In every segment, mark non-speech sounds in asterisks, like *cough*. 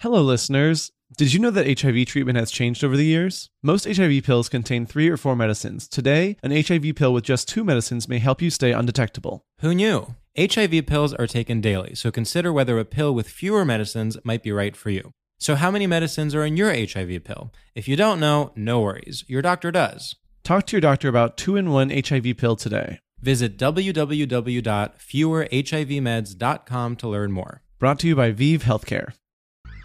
Hello, listeners. Did you know that HIV treatment has changed over the years? Most HIV pills contain three or four medicines. Today, an HIV pill with just two medicines may help you stay undetectable. Who knew? HIV pills are taken daily, so consider whether a pill with fewer medicines might be right for you. So, how many medicines are in your HIV pill? If you don't know, no worries. Your doctor does. Talk to your doctor about two in one HIV pill today. Visit www.fewerhivmeds.com to learn more. Brought to you by ViiV Healthcare.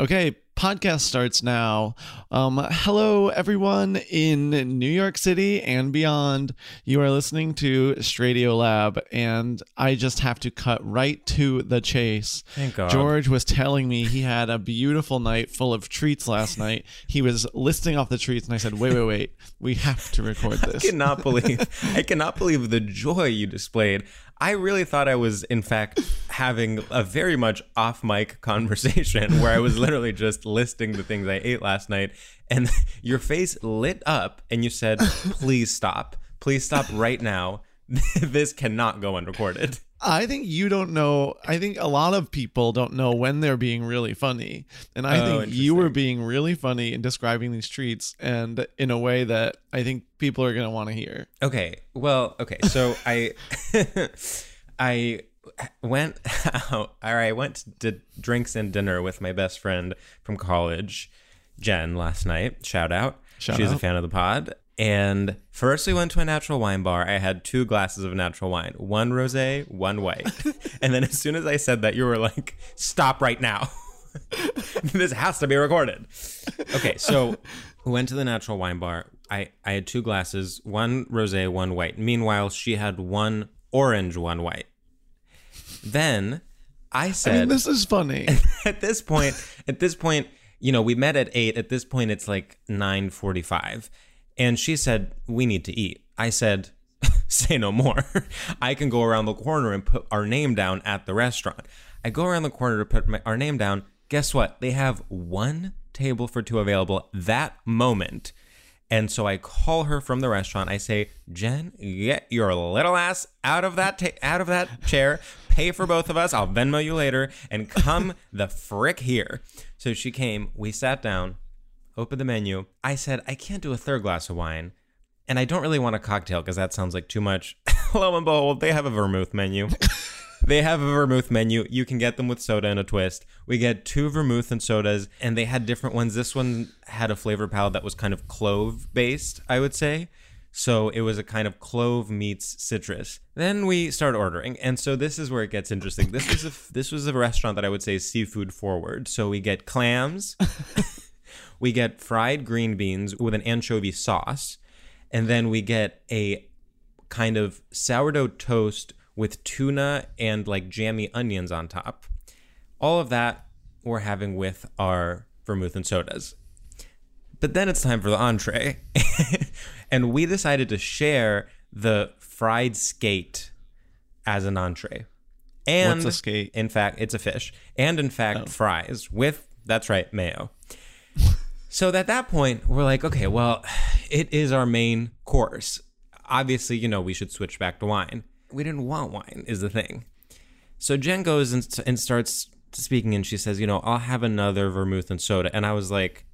Okay, podcast starts now. Um, hello, everyone in New York City and beyond. You are listening to StraightioLab, and I just have to cut right to the chase. Thank God. George was telling me he had a beautiful night full of treats last night. He was listing off the treats, and I said, "Wait, wait, wait! We have to record *laughs* this." I cannot believe I cannot believe the joy you displayed. I really thought I was in fact having a very much off mic *laughs* conversation where I was literally just listing the things I ate last night and *laughs* your face lit up and you said, "Please stop. Please stop right now. *laughs* this cannot go unrecorded." I think you don't know. I think a lot of people don't know when they're being really funny. And I Oh, think you were being really funny in describing these treats and in a way that I think people are going to want to hear. Okay. Well, okay. So *laughs* I *laughs* I went *laughs* out or I went to drinks and dinner with my best friend from college, Jen, last night. Shout out. Shout She's a fan of the pod. And first we went to a natural wine bar. I had two glasses of natural wine, one rosé, one white. *laughs* and then as soon as I said that, you were like, "Stop right now." *laughs* this has to be recorded. Okay, so we went to the natural wine bar. I, I had two glasses, one rosé, one white. Meanwhile, she had one orange, one white. Then I said, I mean, this is funny. *laughs* at this point, at this point, you know, we met at eight. At this point, it's like nine forty-five, and she said we need to eat. I said, *laughs* say no more. *laughs* I can go around the corner and put our name down at the restaurant. I go around the corner to put my, our name down. Guess what? They have one table for two available that moment. And so I call her from the restaurant. I say, "Jen, get your little ass out of that ta- out of that chair. Pay for both of us. I'll Venmo you later, and come the frick here." So she came. We sat down, opened the menu. I said, "I can't do a third glass of wine." And I don't really want a cocktail because that sounds like too much. *laughs* Lo and behold, they have a vermouth menu. *laughs* they have a vermouth menu. You can get them with soda and a twist. We get two vermouth and sodas, and they had different ones. This one had a flavor palette that was kind of clove based, I would say. So it was a kind of clove meets citrus. Then we start ordering, and so this is where it gets interesting. This was a this was a restaurant that I would say is seafood forward. So we get clams, *laughs* we get fried green beans with an anchovy sauce, and then we get a kind of sourdough toast with tuna and like jammy onions on top. All of that we're having with our vermouth and sodas. But then it's time for the entree. *laughs* and we decided to share the fried skate as an entree. And What's a skate? In fact, it's a fish. And in fact, oh. fries with that's right, mayo. So at that point, we're like, okay, well, it is our main course. Obviously, you know, we should switch back to wine. We didn't want wine, is the thing. So Jen goes and, and starts speaking, and she says, you know, I'll have another vermouth and soda. And I was like,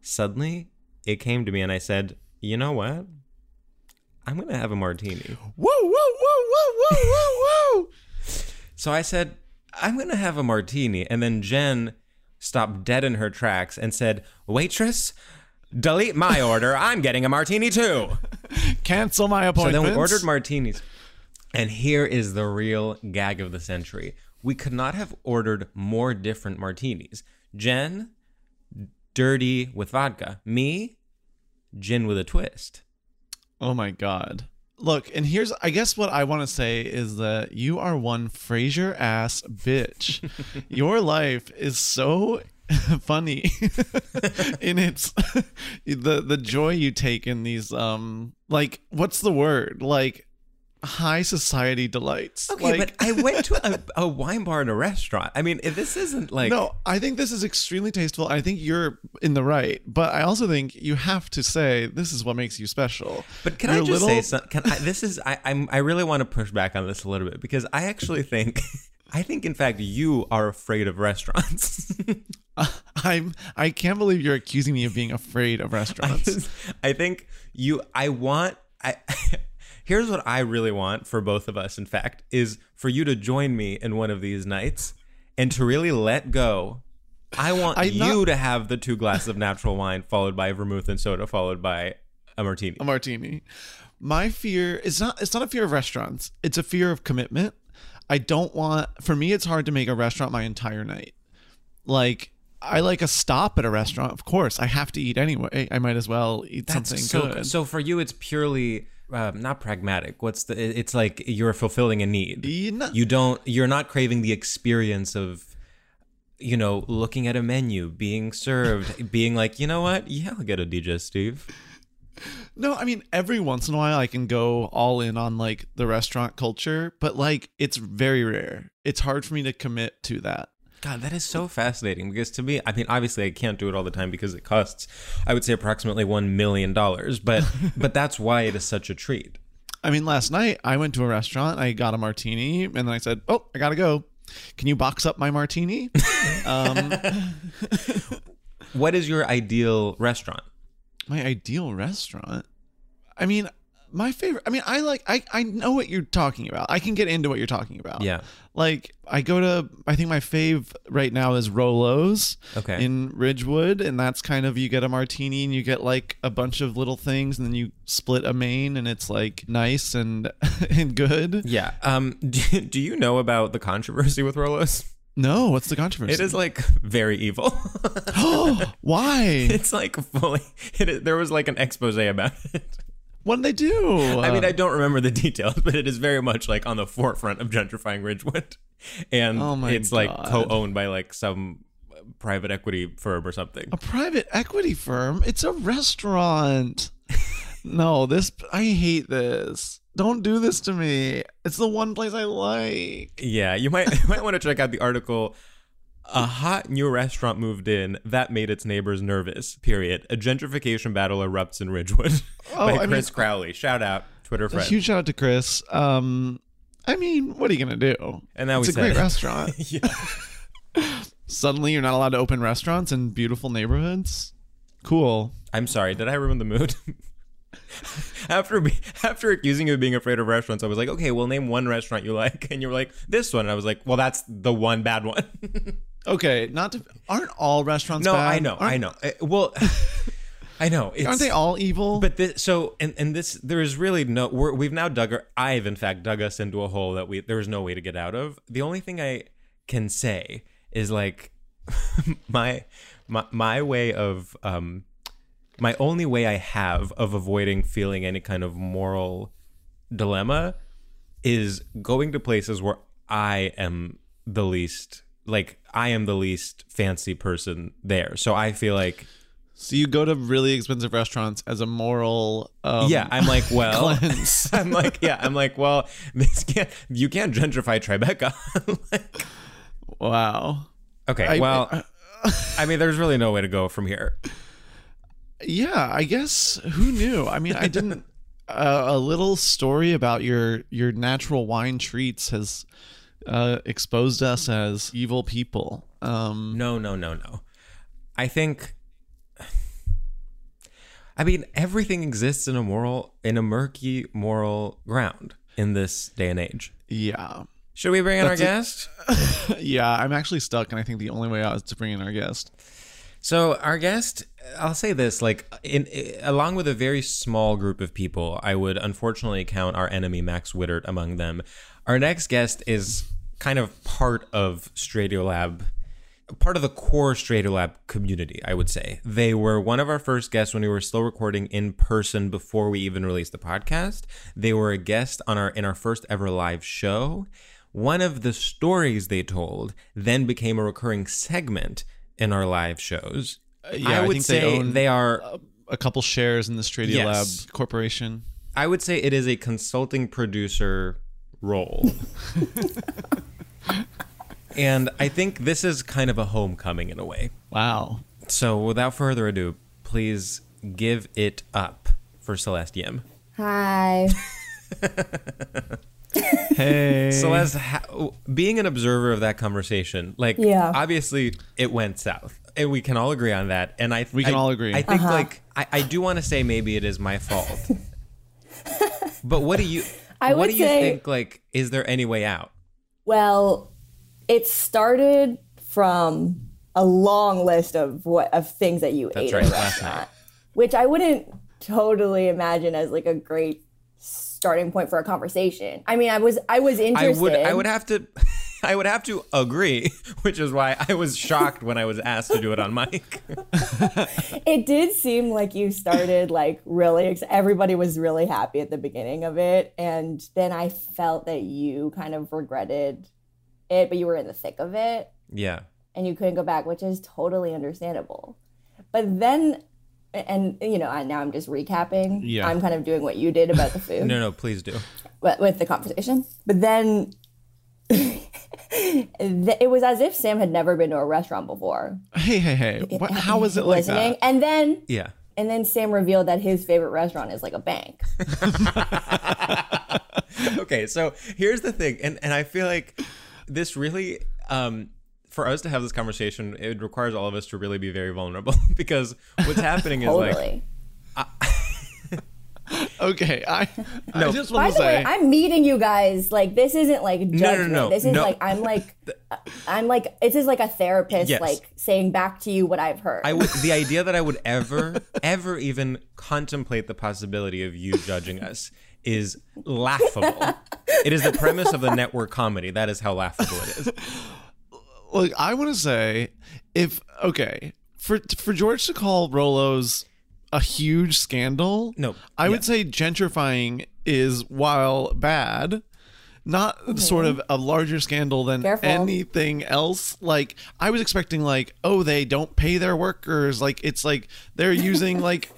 suddenly it came to me, and I said, you know what? I'm going to have a martini. Woo, woo, woo, woo, woo, woo, woo. *laughs* So I said, I'm going to have a martini. And then Jen stopped dead in her tracks and said, Waitress, delete my *laughs* order. I'm getting a martini too. Cancel my appointment. So then we ordered martinis. And here is the real gag of the century. We could not have ordered more different martinis. Jen, dirty with vodka. Me, gin with a twist. Oh my god. Look, and here's I guess what I want to say is that you are one Frasier ass bitch. *laughs* Your life is so *laughs* funny *laughs* in its the the joy you take in these um like what's the word? Like high society delights. Okay, like, but I went to a, a wine bar and a restaurant. I mean, this isn't like no, I think this is extremely tasteful. I think you're in the right, but I also think you have to say this is what makes you special. But can Your I just little- say something? Can I, this is I, I'm I really want to push back on this a little bit because I actually think *laughs* I think in fact you are afraid of restaurants. *laughs* I'm I can't believe you're accusing me of being afraid of *laughs* restaurants. I think you I want I here's what I really want for both of us in fact is for you to join me in one of these nights and to really let go. I want I'm you not- to have the two glasses of natural wine followed by a vermouth and soda followed by a martini. a martini. My fear is not it's not a fear of restaurants. It's a fear of commitment. I don't want for me it's hard to make a restaurant my entire night. Like I like a stop at a restaurant, of course. I have to eat anyway. I might as well eat something so, good. So for you, it's purely uh, not pragmatic. What's the? It's like you're fulfilling a need. Know- You don't. You're not craving the experience of, you know, looking at a menu, being served, *laughs* being like, you know what? Yeah, I'll get a DJ Steve. No, I mean every once in a while I can go all in on like the restaurant culture, but like it's very rare. It's hard for me to commit to that. God, that is so fascinating because to me, I mean, obviously I can't do it all the time because it costs, I would say approximately one million dollars. But *laughs* but that's why it is such a treat. I mean, last night I went to a restaurant, I got a martini, and then I said, "Oh, I gotta go. Can you box up my martini?" *laughs* um, What is your ideal restaurant? my ideal restaurant. I mean, my favorite. I mean, I like. I I know what you're talking about. I can get into what you're talking about. Yeah. Like I go to. I think my fave right now is Rolo's. Okay. In Ridgewood, and that's kind of you get a martini and you get like a bunch of little things, and then you split a main, and it's like nice and *laughs* and good. Yeah. Um. *laughs* Do, do you know about the controversy with Rolos? No, what's the controversy? It is like very evil. *gasps* *gasps* Why? *laughs* it's like fully. It, is- there was like an expose about it. What did they do? I mean, I uh, don't remember the details, but it is very much like on the forefront of gentrifying Ridgewood, *laughs* and Oh it's like co-owned by like some private equity firm or something. a private equity firm. It's a restaurant. *laughs* no, this I hate this. Don't do this to me. It's the one place I like. Yeah, you might *laughs* you might want to check out the article. A hot new restaurant moved in that made its neighbors nervous. Period. A gentrification battle erupts in Ridgewood *laughs* Oh, by I mean- Chris Crowley. Shout out Twitter friend. huge shout out to Chris. Um, I mean, what are you gonna do? And now we it's a great it. restaurant. *laughs* *laughs* Suddenly, you're not allowed to open restaurants in beautiful neighborhoods. Cool. I'm sorry. Did I ruin the mood? after after accusing you of being afraid of restaurants, I was like, okay, well, name one restaurant you like, and you were like, this one. And I was like, well, that's the one bad one. Okay, not to. Aren't all restaurants? no, bad? *laughs* I know, Aren't- I know. Uh, well, I know. Aren't they all evil? But this, so and and this, there is really no. We're, we've now dug. Our, I've in fact dug us into a hole that we there is no way to get out of. The only thing I can say is like *laughs* my my my way of um my only way I have of avoiding feeling any kind of moral dilemma is going to places where I am the least like I am the least fancy person there. So I feel like so you go to really expensive restaurants as a moral. Um, yeah, I'm like, *laughs* well. *laughs* I'm like, yeah, I'm like, well, *laughs* this can't you can't gentrify Tribeca. Like, Wow. okay, I- well, I mean, there's really no way to go from here. Yeah, I guess who knew? I mean, I didn't. Uh, a little story about your your natural wine treats has uh, exposed us as evil people. Um, No, no, no, no. I think *sighs* I mean everything exists in a moral in a murky moral ground in this day and age. yeah, Should we bring in our That's guest? *laughs* yeah. I'm actually stuck, and I think the only way out is to bring in our guest. So our guest, I'll say this: like, in, along with a very small group of people, I would unfortunately count our enemy Max Wittert among them. Our next guest is kind of part of StraightioLab, part of the core StraightioLab community. I would say they were one of our first guests when we were still recording in person before we even released the podcast. They were a guest on our in our first ever live show. One of the stories they told then became a recurring segment in our live shows. Uh, yeah, I I would they say own- they are. A couple shares in the Stradia Yes. Lab Corporation. I would say it is a consulting producer role. *laughs* and I think this is kind of a homecoming in a way. Wow. So without further ado, please give it up for Celeste Yim. Hi. *laughs* Hey. Celeste, how, being an observer of that conversation, like, Yeah. obviously it went south. And we can all agree on that. And I We can I- all agree. I think uh-huh. like I, I do want to say maybe it is my fault. *laughs* but what do you I what would do you say- think like is there any way out? Well, it started from a long list of what of things that you That's ate right, last restaurant, which I wouldn't totally imagine as like a great starting point for a conversation. I mean, I was I was I interested. would I would have to *laughs* I would have to agree, *laughs* which is why I was shocked when I was asked to do it on mic. *laughs* it did seem like you started like really ex- everybody was really happy at the beginning of it and then i felt that you kind of regretted it but you were in the thick of it yeah. and you couldn't go back which is totally understandable but then and you know I, now i'm just recapping Yeah. i'm kind of doing what you did about the food No, no, please do. with, with the conversation but then it was as if sam had never been to a restaurant before Hey, hey, hey. What, how was it like listening that? and then Yeah. and then Sam revealed that his favorite restaurant is like a bank. *laughs* okay, so here's the thing, and and I feel like this really, um, for us to have this conversation, it requires all of us to really be very vulnerable *laughs* because what's happening is like, Totally. *laughs* Okay, I, I No. just By want to the way. I'm meeting you guys. Like this isn't like judgment. no, This is no. like I'm *laughs* like I'm like this is like a therapist Yes. like saying back to you what I've heard. I would the *laughs* idea that I would ever ever even contemplate the possibility of you judging us is laughable. it is the premise of the network comedy. That is how laughable it is. Look, I want to say, if okay, for for George to call Rolo's a huge scandal, No, I yeah. would say gentrifying is while bad. Not sort of a larger scandal than Careful. anything else. Like I was expecting, like oh, they don't pay their workers. Like it's like they're using like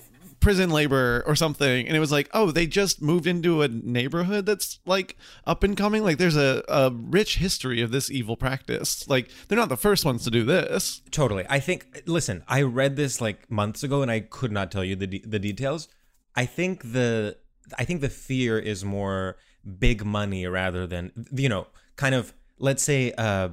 prison labor or something and it was like oh they just moved into a neighborhood that's like up and coming like there's a, a rich history of this evil practice like they're not the first ones to do this Totally. I think. Listen, I read this like months ago, and I could not tell you the de- the details. I think the I think the fear is more big money rather than you know, kind of let's say uh,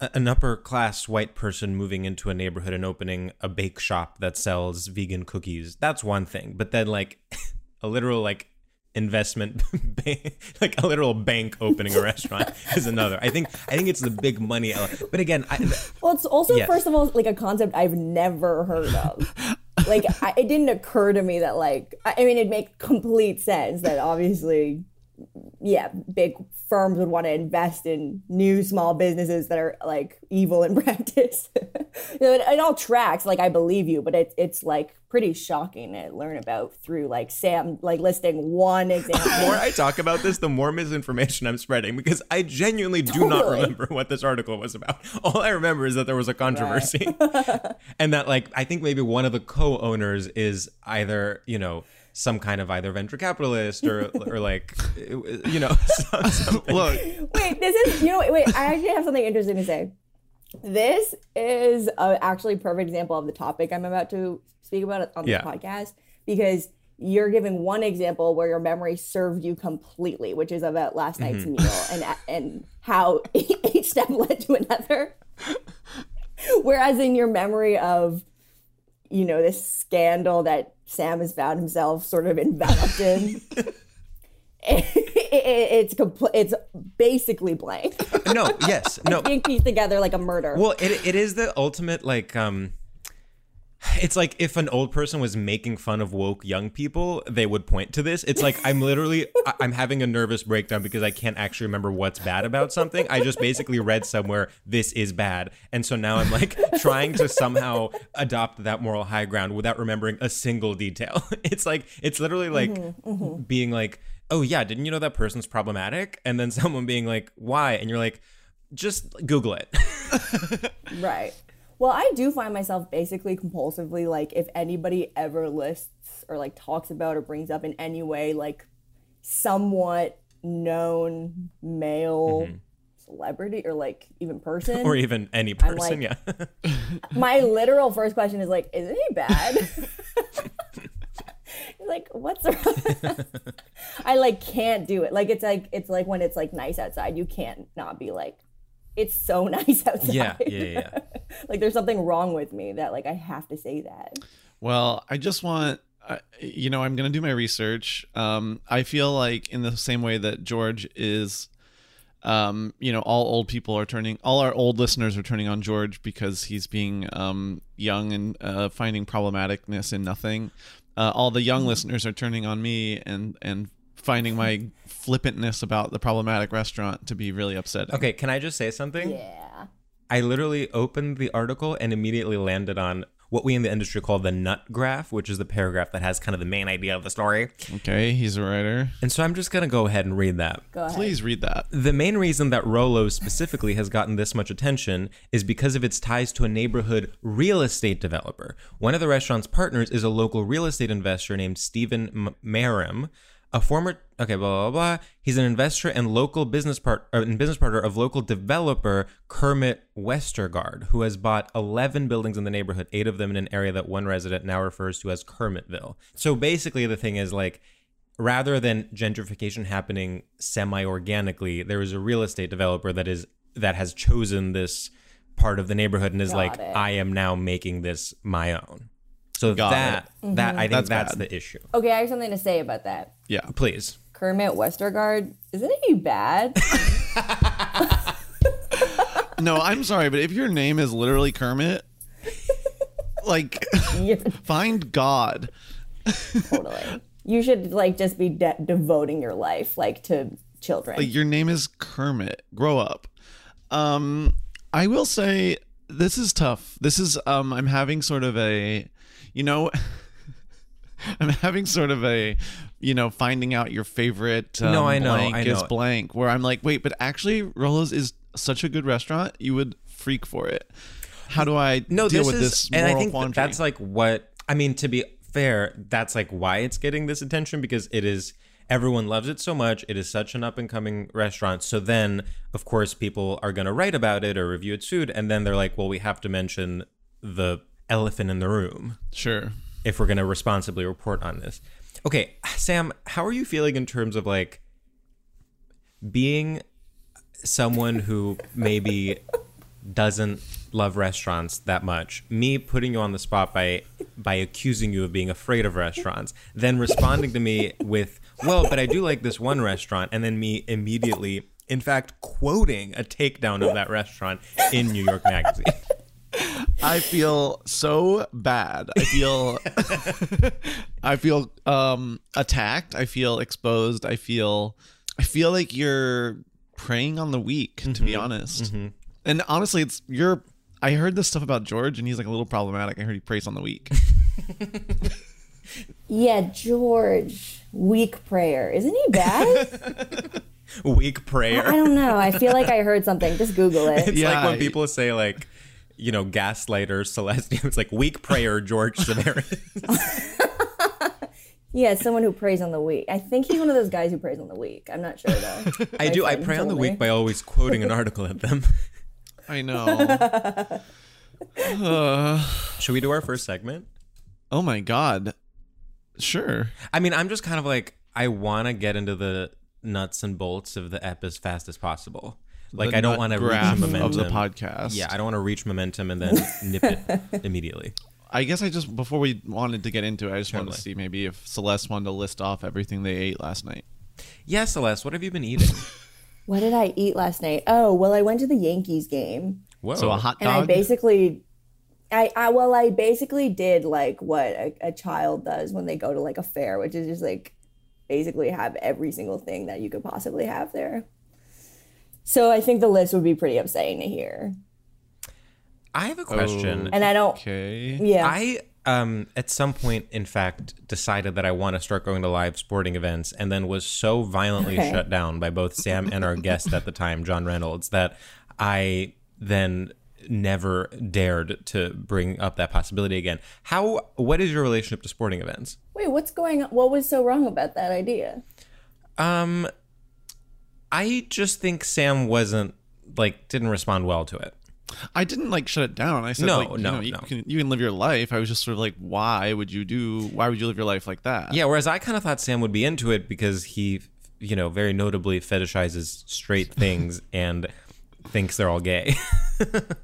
an upper class white person moving into a neighborhood and opening a bake shop that sells vegan cookies. That's one thing, but then like *laughs* a literal like investment *laughs* bank, like a literal bank opening a restaurant *laughs* is another. I think I think it's the big money. ele- But again, I, Well, it's also Yes. first of all like a concept I've never heard of. like I, it didn't occur to me that like I I mean it makes complete sense that obviously yeah big firms would want to invest in new small businesses that are like evil in *laughs* practice. you know, it, it all tracks. Like I believe you, but it's it's like pretty shocking to learn about through like Sam like listing one example. the more I talk about this, the more misinformation I'm spreading because I genuinely do not remember what this article was about. All I remember is that there was a controversy *laughs* and that, like, I think maybe one of the co owners is either, you know, some kind of either venture capitalist or, *laughs* or like, you know, *laughs* *laughs* something. look wait, this is you know wait, wait. I actually have something interesting to say. This is a actually perfect example of the topic I'm about to speak about on the Yeah. podcast because you're giving one example where your memory served you completely, which is about last night's Mm-hmm. meal and and how each step led to another. Whereas in your memory of you know this scandal that Sam has found himself sort of enveloped in. *laughs* *laughs* it, it's compl- it's basically blank. no, yes, no. *laughs* Being pieced together like a murder. Well, it, it is the ultimate like um it's like if an old person was making fun of woke young people, they would point to this. It's like I'm literally I- I'm having a nervous breakdown because I can't actually remember what's bad about something. I just basically read somewhere this is bad. And so now I'm like *laughs* trying to somehow adopt that moral high ground without remembering a single detail. *laughs* It's like it's literally like mm-hmm, mm-hmm. being like, "Oh yeah, didn't you know that person's problematic?" And then *laughs* someone being like, "Why?" And you're like, "Just Google it." right. Well, I do find myself basically compulsively like if anybody ever lists or like talks about or brings up in any way like somewhat known male mm-hmm. celebrity or like even *laughs* person or even any person. like- yeah. *laughs* my literal first question is like, isn't he bad? *laughs* like, what's wrong? I like can't do it. Like it's like it's like when it's like nice outside, you can't not be like, it's so *laughs* nice outside. yeah, yeah, yeah. *laughs* like there's something wrong with me that like I have to say that. Well, I just want, uh, you know, I'm going to do my research. Um, I feel like in the same way that George is, um, you know, all old people are turning, all our old listeners are turning on George because he's being um, young and uh, finding problematicness in nothing. Uh, all the young listeners are turning on me and and finding my flippantness about the problematic restaurant to be really upsetting. Okay, can I just say something? Yeah. I literally opened the article and immediately landed on what we in the industry call the nut graph, which is the paragraph that has kind of the main idea of the story. Okay, he's a writer. And so I'm just going to go ahead and read that. Go ahead. Please read that. The main reason that Rolo specifically has gotten this much attention is because of its ties to a neighborhood real estate developer. One of the restaurant's partners is a local real estate investor named Stephen M- Merrim, a former okay blah blah blah. He's an investor and local business part uh, and business partner of local developer Kermit Westergaard, who has bought 11 buildings in the neighborhood, eight of them in an area that one resident now refers to as Kermitville. So basically, the thing is like rather than gentrification happening semi-organically there is a real estate developer that is that has chosen this part of the neighborhood and is like it. i am now making this my own so Got that that i think That's that's, the issue Okay, I have something to say about that. Yeah. please Kermit Westergaard, isn't he bad? *laughs* No, I'm sorry, but if your name is literally Kermit, like, find God. totally. You should like just be de- devoting your life like to children. Like, your name is Kermit. Grow up. Um, I will say this is tough. This is um, I'm having sort of a, you know. *laughs* I'm having sort of a, you know, finding out your favorite um, No, I know, blank I is know. blank. Where I'm like, wait, but actually, Rolo's is such a good restaurant. You would freak for it. How do I no deal this with is this and i think that's like what i mean to be fair, that's like why it's getting this attention because it is everyone loves it so much. It is such an up and coming restaurant. So then, of course, people are going to write about it or review its food. And then they're like, well, we have to mention the elephant in the room Sure. if we're going to responsibly report on this. Okay, Sam, how are you feeling in terms of like being someone who maybe doesn't love restaurants that much me putting you on the spot by by accusing you of being afraid of restaurants then responding to me with well but i do like this one restaurant and then me immediately in fact quoting a takedown of that restaurant in new york magazine I feel so bad. I feel *laughs* I feel um attacked. I feel exposed. I feel I feel like you're preying on the weak, to be honest. And honestly, it's you're I heard this stuff about George and he's like a little problematic. I heard he preys on the weak. *laughs* Yeah, George, weak prayer. Isn't he bad? *laughs* weak prayer. I prayer don't know. I feel like I heard something. Just Google it. it's Yeah, like when people say like you know gaslighter celestial *laughs* it's like weak prayer george severus *laughs* Yeah, someone who preys on the weak. I think he's one of those guys who preys on the weak. I'm not sure though. *laughs* i My do i prey on the told me. weak by always quoting an article at them I know. Uh, should we do our first segment oh my god. Sure. I mean, I'm just kind of like I want to get into the nuts and bolts of the ep as fast as possible. Like The I don't want to reach graph momentum of the podcast. Yeah, I don't want to reach momentum and then *laughs* nip it immediately. I guess I just before we wanted to get into it, I just wanted to see maybe if Celeste wanted to list off everything they ate last night. Yeah, Celeste, what have you been eating? *laughs* What did I eat last night? Oh, well, I went to the Yankees game. Whoa. So a hot dog. and I basically I, I well I basically did like what a, a child does when they go to like a fair which is just like basically have every single thing that you could possibly have there so I think the list would be pretty upsetting to hear I have a question. and I don't okay. yeah I um at some point in fact decided that I want to start going to live sporting events and then was so violently Okay. shut down by both Sam and our guest at the time, John Reynolds, that I then never dared to bring up that possibility again. How what is your relationship to sporting events? wait what's going on what was so wrong about that idea Um I just think Sam wasn't like didn't respond well to it. I didn't like shut it down. I said, No, like, you no, know, you no. can you can live your life. I was just sort of like, why would you do? Why would you live your life like that? Yeah, whereas I kind of thought Sam would be into it because he, you know, very notably fetishizes straight *laughs* things and thinks they're all gay. *laughs*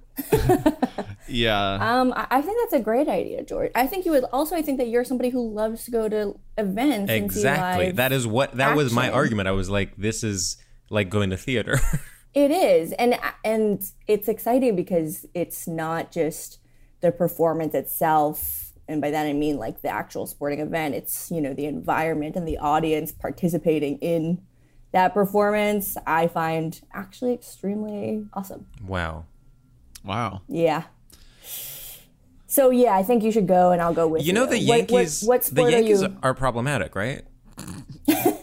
yeah. um I, I think that's a great idea George I think you would also I think that you're somebody who loves to go to events and see exactly. live That is what that was my argument. I was like, this is like going to theater. *laughs* It is, and and it's exciting because it's not just the performance itself, and by that I mean like the actual sporting event. It's you know the environment and the audience participating in that performance. I find actually extremely awesome. wow. wow. Yeah. So yeah, I think you should go, and I'll go with you. You know the What- what- Yankees. What, the Yankees are you? are problematic, right? *laughs*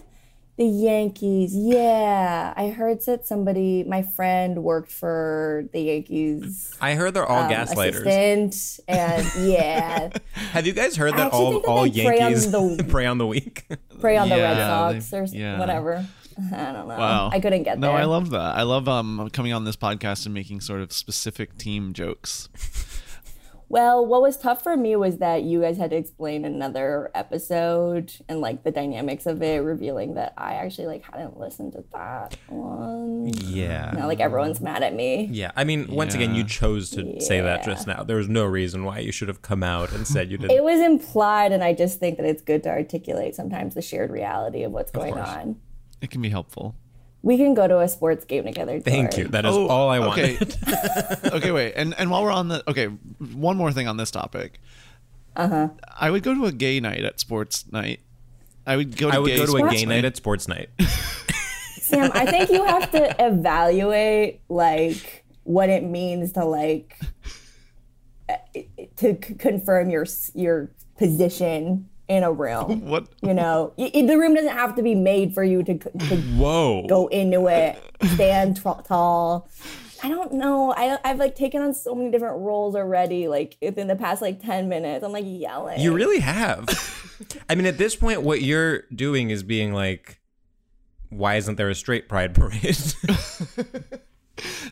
The Yankees. Yeah, I heard that somebody, my friend, worked for the Yankees. I heard they're all um, gaslighters. assistant, and yeah, *laughs* Have you guys heard that all that all they prey on Yankees the- *laughs* prey on the weak? prey on the Red Sox they- or yeah. whatever. *laughs* I don't know. Wow. I couldn't get No, there. No, I love that. I love um coming on this podcast and making sort of specific team jokes. Well, what was tough for me was that you guys had to explain another episode and like the dynamics of it, revealing that I actually like hadn't listened to that one. yeah. Now like everyone's mad at me. Yeah, I mean, once again, you chose to say that just now. There was no reason why you should have come out and said you *laughs* didn't. It was implied, and I just think that it's good to articulate sometimes the shared reality of what's going course. on. It can be helpful. We can go to a sports game together. Thank you. George. That is all I want. Okay. *laughs* okay, wait. And and while we're on the okay, one more thing on this topic. Uh huh. I would go to a gay night at sports night. I would go to I would gay go to a gay night at sports night. *laughs* Sam, I think you have to evaluate like what it means to like uh, to c- confirm your your position in a room. *laughs* What You know, Y- y- the room doesn't have to be made for you to, to *laughs* Whoa. go into it, *laughs* stand t- tall. I don't know. I I've like taken on so many different roles already. Like within the past like ten minutes, I'm like yelling. You really have. I mean, at this point, what you're doing is being like, why isn't there a straight pride parade?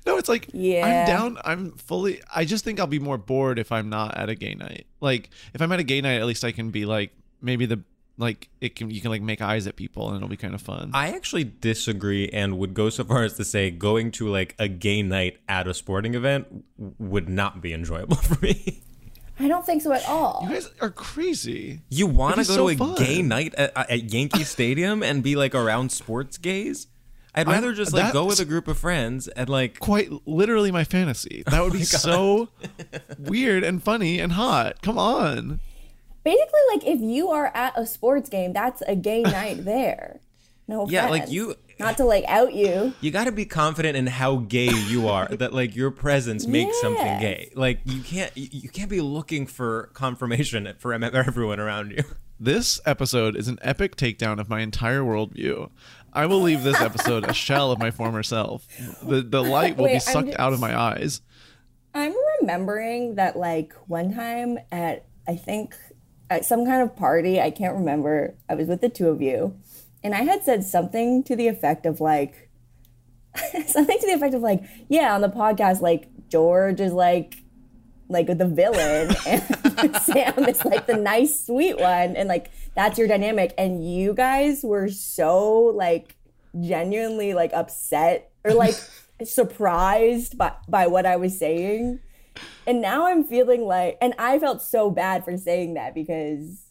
No, it's like Yeah. I'm down. I'm fully. I just think I'll be more bored if I'm not at a gay night. Like if I'm at a gay night, at least I can be like maybe the like it can you can like make eyes at people and it'll be kind of fun. I actually disagree and would go so far as to say going to like a gay night at a sporting event w- would not be enjoyable *laughs* for me. I don't think so at all. you guys are crazy. You want to go be to a so gay night at, at Yankee Stadium and be like around sports gays? I'd rather just like go with a group of friends and like Quite literally my fantasy. That would be *laughs* oh so weird and funny and hot. Come on. Basically, like if you are at a sports game, that's a gay *laughs* night there. No offense. Yeah, like, you- Not to like out you. you got to be confident in how gay you are *laughs* that like your presence makes something gay. Like you can't you, you can't be looking for confirmation *laughs* for everyone around you. This episode is an epic takedown of my entire worldview. I will leave this episode a shell of my former self. The the light will Wait, be sucked just- out of my eyes. I'm remembering that like one time at I think at some kind of party, I can't remember. I was with the two of you, and I had said something to the effect of like *laughs* something to the effect of like, yeah, on the podcast, like George is like like the villain *laughs* and Sam is like the nice sweet one and like that's your dynamic and you guys were so like genuinely like upset or like *laughs* surprised by by what I was saying and now I'm feeling like and I felt so bad for saying that because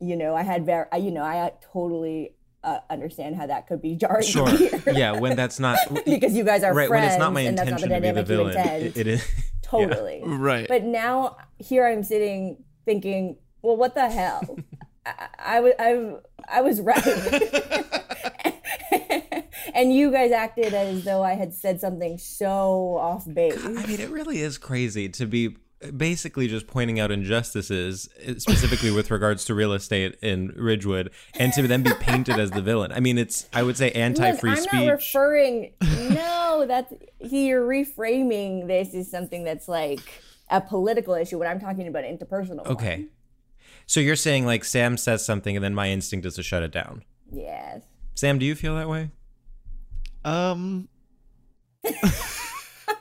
you know I had very you know I totally uh, understand how that could be jarring Sure. yeah, when that's not *laughs* because you guys are right when it's not my and that's not the intention to be the villain. It, it is *laughs* Totally. Right. But now here I'm sitting thinking, well, what the hell? *laughs* I, I, was- I, I was right. And you guys acted as though I had said something so off base. I mean, it really is crazy to be basically just pointing out injustices, eh, specifically with regards to real estate in Ridgewood, and to then be *laughs* painted as the villain. I mean, it's I would say anti-free I'm speech. not referring. *laughs* No, that's you're reframing this as something that's like a political issue. When I'm talking about interpersonal. one. okay, so you're saying like Sam says something, and then my instinct is to shut it down. Yes. Sam, do you feel that way? Um *laughs*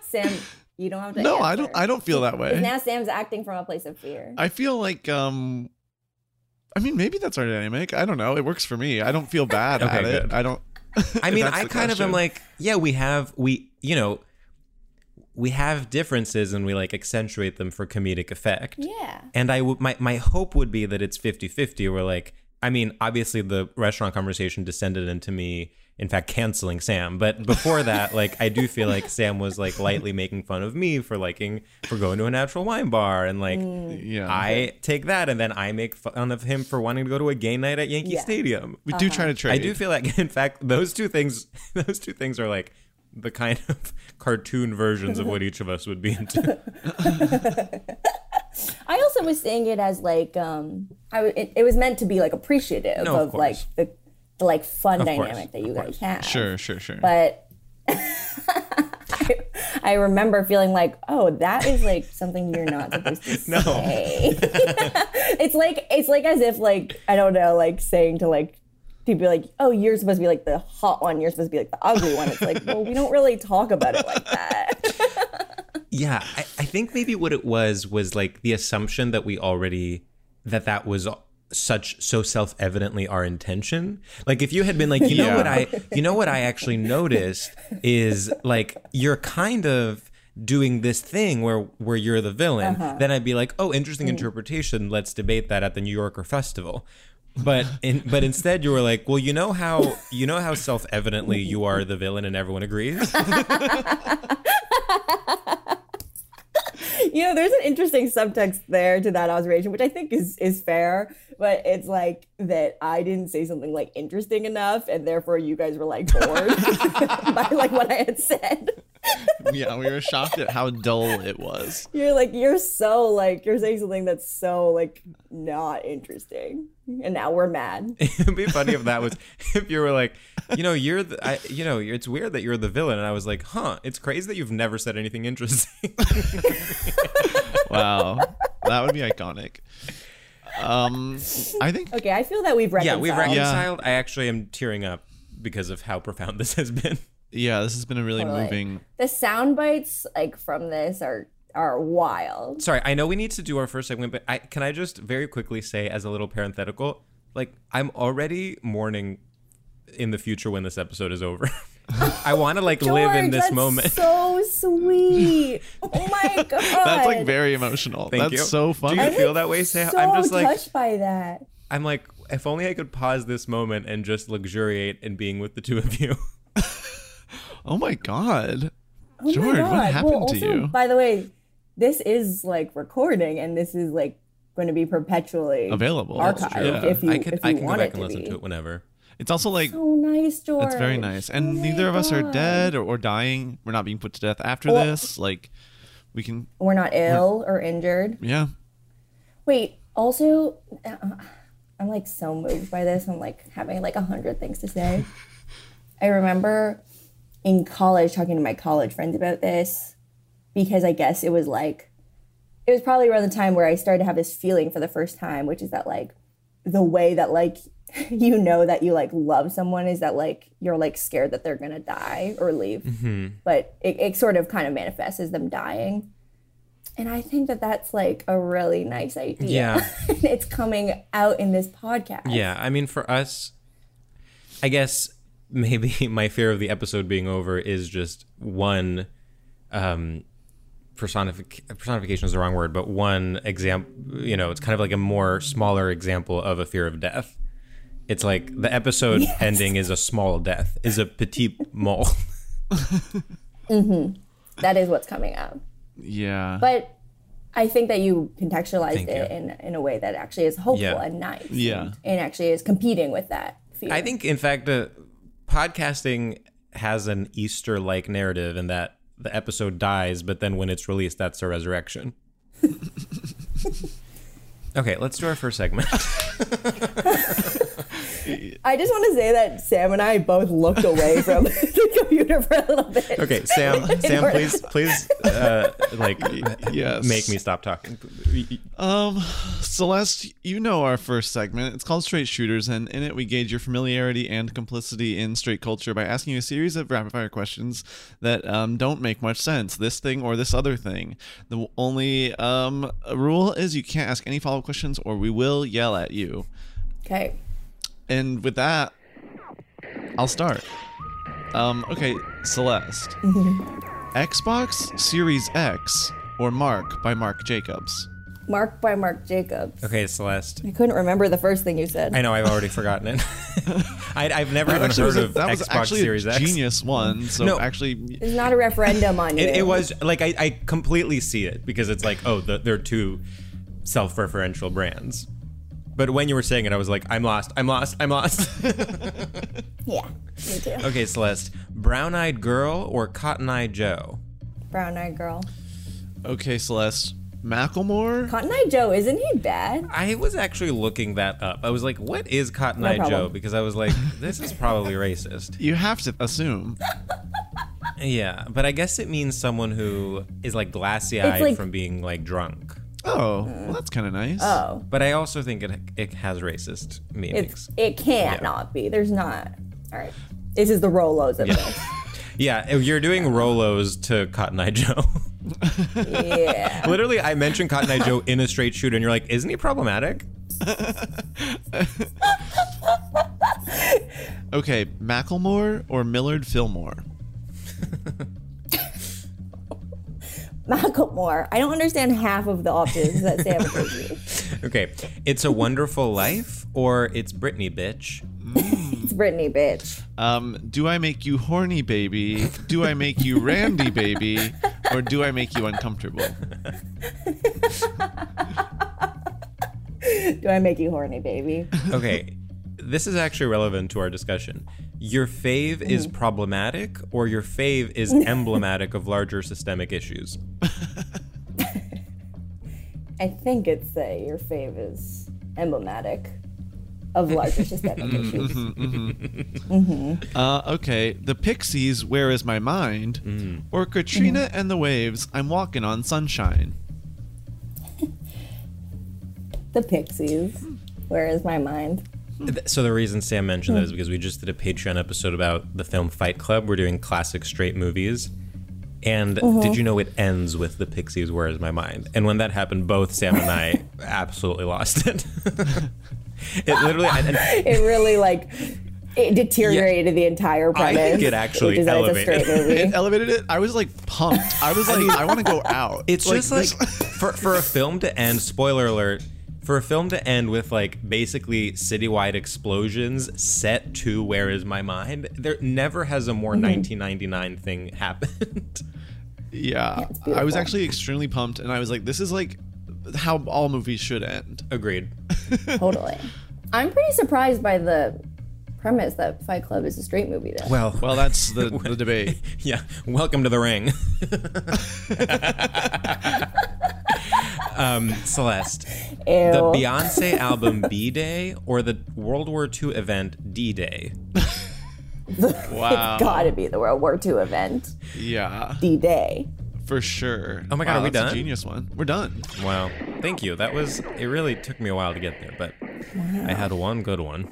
Sam, you don't have to. no, I don't I don't feel that way. now Sam's acting from a place of fear. I feel like um I mean maybe that's our dynamic. I don't know. It works for me. I don't feel *laughs* bad Okay, at it. I don't *laughs* I mean, I the kind of am like, yeah, we have we, you know, we have differences and we like accentuate them for comedic effect. yeah. And I would my my hope would be that it's 50-50 where like I mean, obviously the restaurant conversation descended into me in fact canceling Sam, but before that like I do feel like Sam was like lightly making fun of me for liking for going to a natural wine bar and like yeah. I take that and then I make fun of him for wanting to go to a gay night at Yankee Yeah. Stadium. we do try to trade. I do feel like, in fact, those two things, *laughs* those two things are like the kind of cartoon versions of what each of us would be into. *laughs* I also was saying it as like um I w- it, it was meant to be like appreciative No, of of, like the, the like fun Of course, dynamic that you guys course. have. Sure, sure, sure. But *laughs* I, I remember feeling like, oh, that is like something you're not supposed to *laughs* No. say. *laughs* it's like it's like as if like I don't know, like saying to like people like, oh, you're supposed to be like the hot one, you're supposed to be like the ugly one. It's like, well, we don't really talk about it like that. yeah, I, I think maybe what it was was like the assumption that we already that that was such so self-evidently our intention. Like if you had been like you know what i you know what i actually noticed is like you're kind of doing this thing where where you're the villain uh-huh. then i'd be like oh interesting hmm. interpretation. Let's debate that at the new yorker festival. But in, but instead you were like well you know how you know how self-evidently you are the villain and everyone agrees *laughs* you know, there's an interesting subtext there to that observation, which I think is is fair. But it's like that I didn't say something like interesting enough, and therefore you guys were like bored *laughs* *laughs* by like what I had said. *laughs* yeah, we were shocked at how dull it was. You're like, you're so like, you're saying something that's so like not interesting, and now we're mad. *laughs* It'd be funny if that was if you were like, you know, you're the, I, you know, it's weird that you're the villain, and I was like, huh, it's crazy that you've never said anything interesting. *laughs* Wow, that would be iconic. Um, I think Okay, I feel that we've yeah, we've reconciled. I actually am tearing up because of how profound this has been. Yeah, this has been a really Totally. moving. The sound bites like from this are are wild. Sorry, I know we need to do our first segment, but I, can I just very quickly say, as a little parenthetical, like I'm already mourning in the future when this episode is over. *laughs* I want to like live in this that's moment. So sweet. Oh my *laughs* god. That's like very emotional. Thank That's you. so funny. Do you I'm, feel that way, Sam? So I'm just like touched by that. I'm like, if only I could pause this moment and just luxuriate in being with the two of you. *laughs* Oh my god, Oh my George, what happened well, to you? By the way, this is like recording, and this is like going to be perpetually Available. Archived true. if you I could if you I can go back and to listen be. to it whenever. It's also like So nice, George. It's very nice. And Oh my neither of us are dead or, or dying. We're not being put to death after Well- this. Like, we can, We're not ill or injured. yeah. Wait, also, uh, I'm like so moved by this. I'm like having like a hundred things to say. *laughs* I remember in college talking to my college friends about this because I guess it was like, it was probably around the time where I started to have this feeling for the first time, which is that like the way that like *laughs* you know that you like love someone is that like you're like scared that they're gonna die or leave. Mm-hmm. But it, it sort of kind of manifests as them dying. And i think that that's like a really nice idea. Yeah. *laughs* it's coming out in this podcast. Yeah, I mean, for us, I guess maybe *laughs* my fear of the episode being over is just one um, personific- personification is the wrong word, but one example. You know, it's kind of like a more smaller example of a fear of death. It's like the episode ending is a small death, is a petit mort. *laughs* that is what's coming up. Yeah. but i think that you contextualized Thank it you. in, in a way that actually is hopeful Yeah. and nice Yeah. and, and actually is competing with that fear. I think, in fact, uh, podcasting has an Easter like narrative in that the episode dies, but then when it's released, that's a resurrection. *laughs* okay, let's do our first segment. *laughs* I just want to say that Sam and I both looked away from *laughs* the computer for a little bit. Okay, Sam, *laughs* Sam, please, please, *laughs* uh, like, yes. make me stop talking. Um, Celeste, you know our first segment. It's called Straight Shooters, and in it we gauge your familiarity and complicity in straight culture by asking you a series of rapid fire questions that um, don't make much sense. This thing or this other thing. The only um rule is you can't ask any follow up questions, or we will yell at you. Okay. And with that, I'll start. Um, okay, Celeste. Xbox Series X or Marc by Marc Jacobs. Marc by Marc Jacobs. Okay, Celeste. I couldn't remember the first thing you said. I know I've already forgotten it. *laughs* I, I've never even Actually, heard was a- of that was Xbox actually Series a X. genius one. So No. actually, It's not a referendum on *laughs* you. It, it was like I, I completely see it because it's like oh the, they're two self-referential brands. But when you were saying it, I was like, I'm lost. I'm lost. I'm lost. *laughs* Yeah, me too. okay, Celeste. Brown-eyed girl or Cotton-eyed Joe? Brown eyed girl. okay, Celeste. Macklemore. Cotton Eye Joe, isn't he bad? I was actually looking that up. I was like, what is Cotton-eyed problem. Joe? Because I was like, this is probably racist. You have to assume. Yeah, but I guess it means someone who is like glassy-eyed like- from being like drunk. Oh, uh, well, that's kind of nice. Oh, But I also think it it has racist meanings. it's it can't Yeah. not be. There's not. All right. This is the Rolos of this. *laughs* Yeah, you're doing Rolos to Cotton Eye Joe. Yeah. *laughs* Literally, I mentioned Cotton Eye Joe in a straight shooter, and you're like, isn't he problematic? *laughs* Okay, Macklemore or Millard Fillmore. *laughs* Macklemore. I don't understand half of the options that Sam *laughs* gives you. Okay, It's a Wonderful Life or It's Britney, bitch. *laughs* It's Britney, bitch. Um, do I make you horny, baby? Do I make you Randy, baby? Or do I make you uncomfortable? Do I make you horny, baby? Okay, this is actually relevant to our discussion. Your fave is mm. problematic or *laughs* *laughs* your fave is emblematic of larger *laughs* systemic mm-hmm, issues? I think it's say your fave is emblematic of larger systemic issues. Uh, okay, the Pixies, Where Is My Mind? Mm. Or Katrina mm-hmm. and the Waves, I'm Walking on Sunshine. The Pixies. Where is my mind? Th- So the reason Sam mentioned that is because we just did a Patreon episode about the film Fight Club. We're doing classic straight movies. And uh-huh. did you know it ends with the Pixies Where Is My Mind? And when that happened, both Sam and I *laughs* absolutely lost it. *laughs* it literally and- and *laughs* It really like it deteriorated the entire I think it actually which is that a elevated. straight movie. It elevated it. I was like pumped. I was like, I want to go out. It's just like this- for for a film to end. Spoiler alert. For a film to end with like basically citywide explosions set to "Where Is My Mind," there never has a more mm-hmm. 1999 thing happened. *laughs* yeah. it's I was actually extremely pumped, and I was like, this is like how all movies should end. Agreed. *laughs* totally. I'm pretty surprised by the premise that Fight Club is a straight movie though. Well, Well, that's the, *laughs* the debate. yeah. Welcome to the ring. Um, Celeste, Ew. the Beyonce *laughs* album "B Day" or the World War II event "D Day." *laughs* Wow. It's gotta be the World War II event. Yeah, D Day. for sure. Oh my God, Wow, are we that's done? A genius one. We're done. Wow. Thank you. That was. It really took me a while to get there, but I had one good one.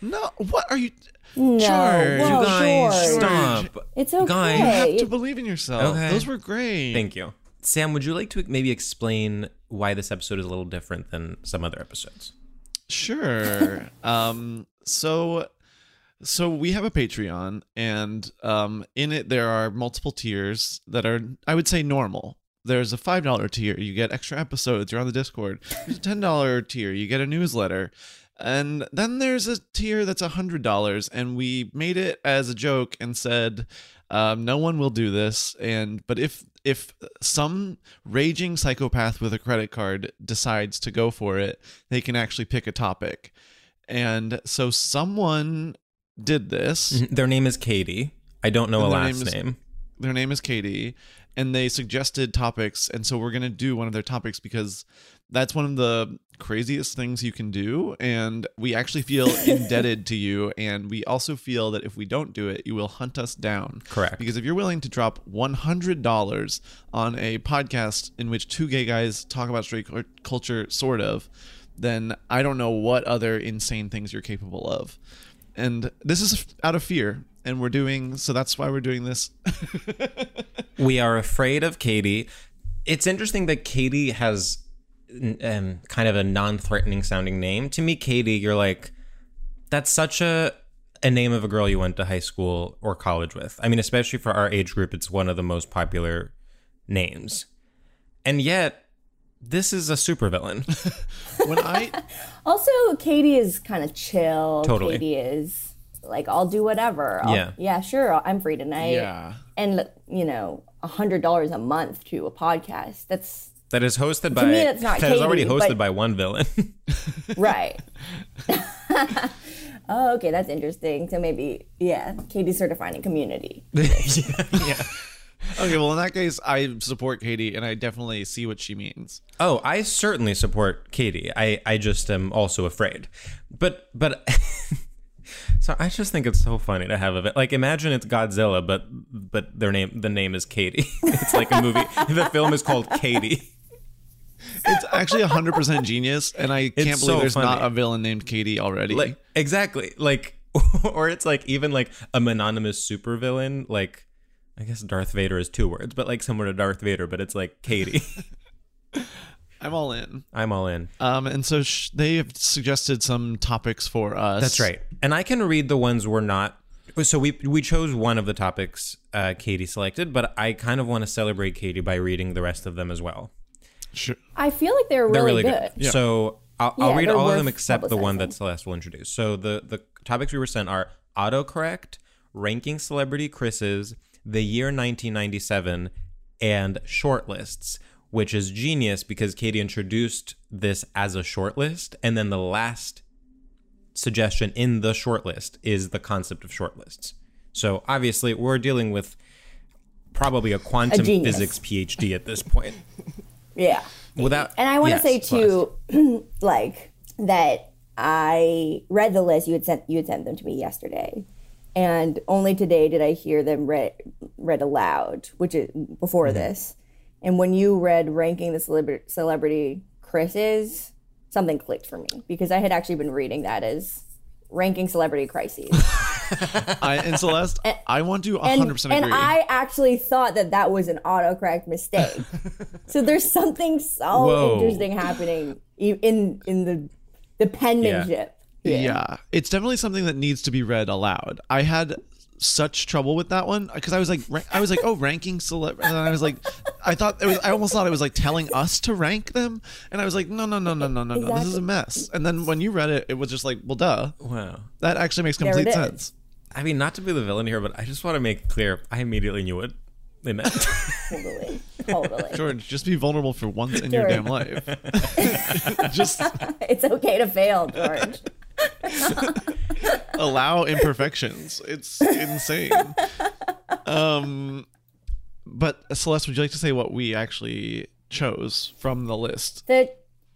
No, what are you? No, George, whoa, you guys, George. stop. It's okay. Guys, You have to believe in yourself. Okay. Those were great. Thank you. Sam, would you like to maybe explain why this episode is a little different than some other episodes? Sure. *laughs* um, so so we have a Patreon and um in it there are multiple tiers that are I would say normal. There's a five dollar tier, you get extra episodes, you're on the Discord. There's a ten dollar tier, you get a newsletter. And then there's a tier that's a hundred dollars, and we made it as a joke and said, um, no one will do this. And but if if some raging psychopath with a credit card decides to go for it, they can actually pick a topic. And so someone did this. Mm-hmm. Their name is Katie. I don't know a last name is- name. Their name is Katie, and they suggested topics. And so we're going to do one of their topics because that's one of the craziest things you can do. And we actually feel indebted *laughs* to you. And we also feel that if we don't do it, you will hunt us down. Correct. Because if you're willing to drop $100 on a podcast in which two gay guys talk about straight culture, sort of, then I don't know what other insane things you're capable of. And this is out of fear. And we're doing, so that's why we're doing this. *laughs* We are afraid of Katie. It's interesting that Katie has um, kind of a non-threatening sounding name. To me, Katie, you're like, that's such a a name of a girl you went to high school or college with. I mean, especially for our age group, it's one of the most popular names. And yet, this is a supervillain. *laughs* when I *laughs* Also, Katie is kind of chill. Totally. Katie is like, I'll do whatever. I'll- Yeah. Yeah, sure. I'm free tonight. yeah And, you know, a $100 a month to a podcast. That's that is hosted by me, that's not that is already hosted but- by one villain. *laughs* right. *laughs* oh, okay. That's interesting. So maybe, yeah, Katie's sort of finding community. *laughs* yeah. okay well in that case I support Katie and I definitely see what she means Oh, I certainly support Katie. I, I just am also afraid. But but so I just think it's so funny to have a bit like imagine it's Godzilla, but but their name the name is Katie. It's like a movie. the film is called Katie. *laughs* it's actually 100% genius and I can't believe so there's not a villain named Katie already Like exactly like *laughs* or it's like even like a mononymous supervillain like I guess Darth Vader is two words, but like similar to Darth Vader, but it's like Katie. *laughs* I'm all in I'm all in. um and so sh- they have suggested some topics for us That's right. And I can read the ones we're not. So we we chose one of the topics uh, Katie selected, but I kind of want to celebrate Katie by reading the rest of them as well. Sure. I feel like they're They're really, really, good. So I'll, I'll read all of them except the one publicizing. that Celeste will introduce. So the the topics we were sent are autocorrect, ranking celebrity Chris's, the year 1997, and shortlists. Which is genius because Katie introduced this as a shortlist, and then the last suggestion in the shortlist is the concept of shortlists. So obviously, we're dealing with probably a quantum genius. physics PhD at this point. *laughs* Yeah. Without, And I want to Yes, say too, *clears throat* like that I read the list you had sent. You had sent them to me yesterday, and only today did I hear them read read aloud, which is before Mm-hmm. this. And when you read ranking the celebrity celebrity Chris's, something clicked for me because I had actually been reading that as ranking celebrity crises. *laughs* *laughs* I, and Celeste, I want to 100% and, agree. and I actually thought that that was an autocorrect mistake. *laughs* so there's something so Whoa. interesting happening in in the the penmanship. here. Yeah, it's definitely something that needs to be read aloud. I had such trouble with that one because I was like, ra- I was like, oh, ranking celeb, and then I was like, I thought it was, I almost thought it was like telling us to rank them, and I was like, no, no, no, no, no, no, no, this is a mess. And then when you read it, it was just like, well, duh, Wow. that actually makes There it complete is. sense. I mean, not to be the villain here, but I just want to make clear I immediately knew what they meant. Totally. *laughs* Totally. George, just be vulnerable for once in your damn life. *laughs* *laughs* just it's okay to fail, George. allow imperfections. It's insane. Um, but Celeste, would you like to say what we actually chose from the list? The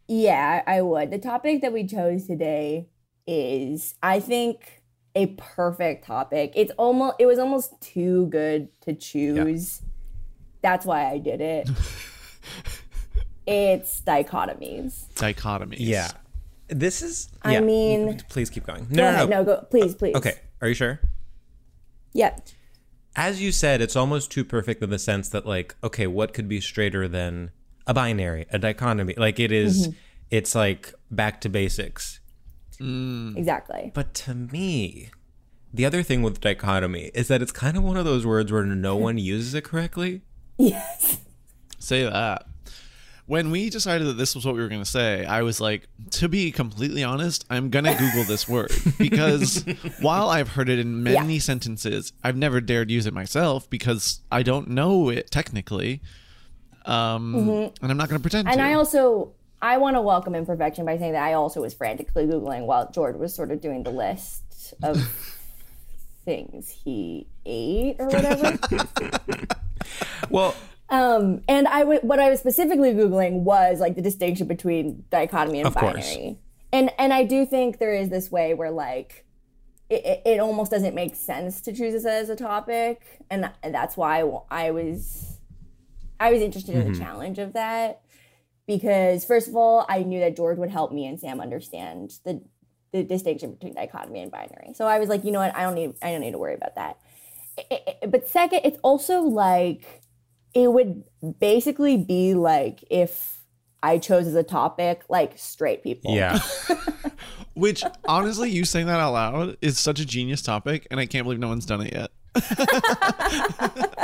yeah, I would. The topic that we chose today is I think a perfect topic. It's almost it was almost too good to choose. That's why I did it. *laughs* it's dichotomies. Dichotomies. yeah. This is. I yeah, mean- please keep going. Go No, no, no. No, go please, please. Okay. Are you sure? Yeah. As you said, it's almost too perfect in the sense that, like, okay, what could be straighter than a binary, a dichotomy? Like, it is- Mm-hmm. it's like back to basics. Exactly. But to me, the other thing with dichotomy is that it's kind of one of those words where no *laughs* one uses it correctly. Yes. Say that. When we decided that this was what we were going to say, I was like, to be completely honest, I'm going to Google this *laughs* word because while I've heard it in many Yeah. sentences, I've never dared use it myself because I don't know it technically. Um, And I'm not going to pretend Mm-hmm. And to. I also I want to welcome imperfection by saying that I also was frantically googling while George was sort of doing the list of *laughs* things he ate or whatever. *laughs* Well, um, and I w- what I was specifically googling was like the distinction between dichotomy and Of course. binary. And and I do think there is this way where like it, it, almost doesn't make sense to choose this as a topic, and that's why I wa- I was I was interested in the challenge of that because first of all, I knew that George would help me and Sam understand the the distinction between dichotomy and binary. So I was like, you know what, I don't need I don't need to worry about that. I- I- but second, it's also like it would basically be like if I chose as a topic like straight people. yeah. *laughs* *laughs* Which, honestly, you saying that out loud is such a genius topic, and I can't believe no one's done it yet. *laughs*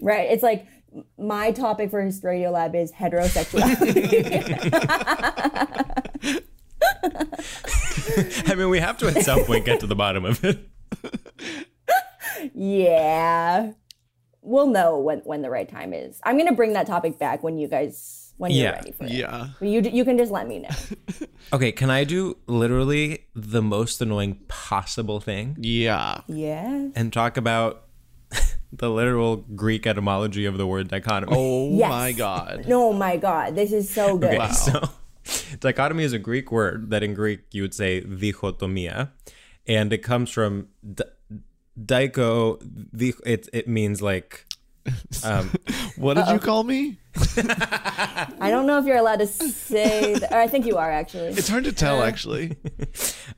Right. It's like m- my topic for StraightioLab is heterosexuality. *laughs* I mean, we have to at some point get to the bottom of it. yeah. We'll know when when the right time is. I'm gonna bring that topic back when you guys when you're Yeah. ready for it. Yeah. You you can just let me know. *laughs* Okay, can I do literally the most annoying possible thing Yeah. Yeah. and talk about the literal Greek etymology of the word dichotomy? Oh *laughs* Yes. my God. Oh my god, this is so good. Okay, *laughs* so dichotomy is a Greek word that in Greek you would say dichotomia, and it comes from di- dicho. di- It it means like um, *laughs* What did you call me? I don't know if you're allowed to say that. Or I think you are actually. It's hard to tell, actually.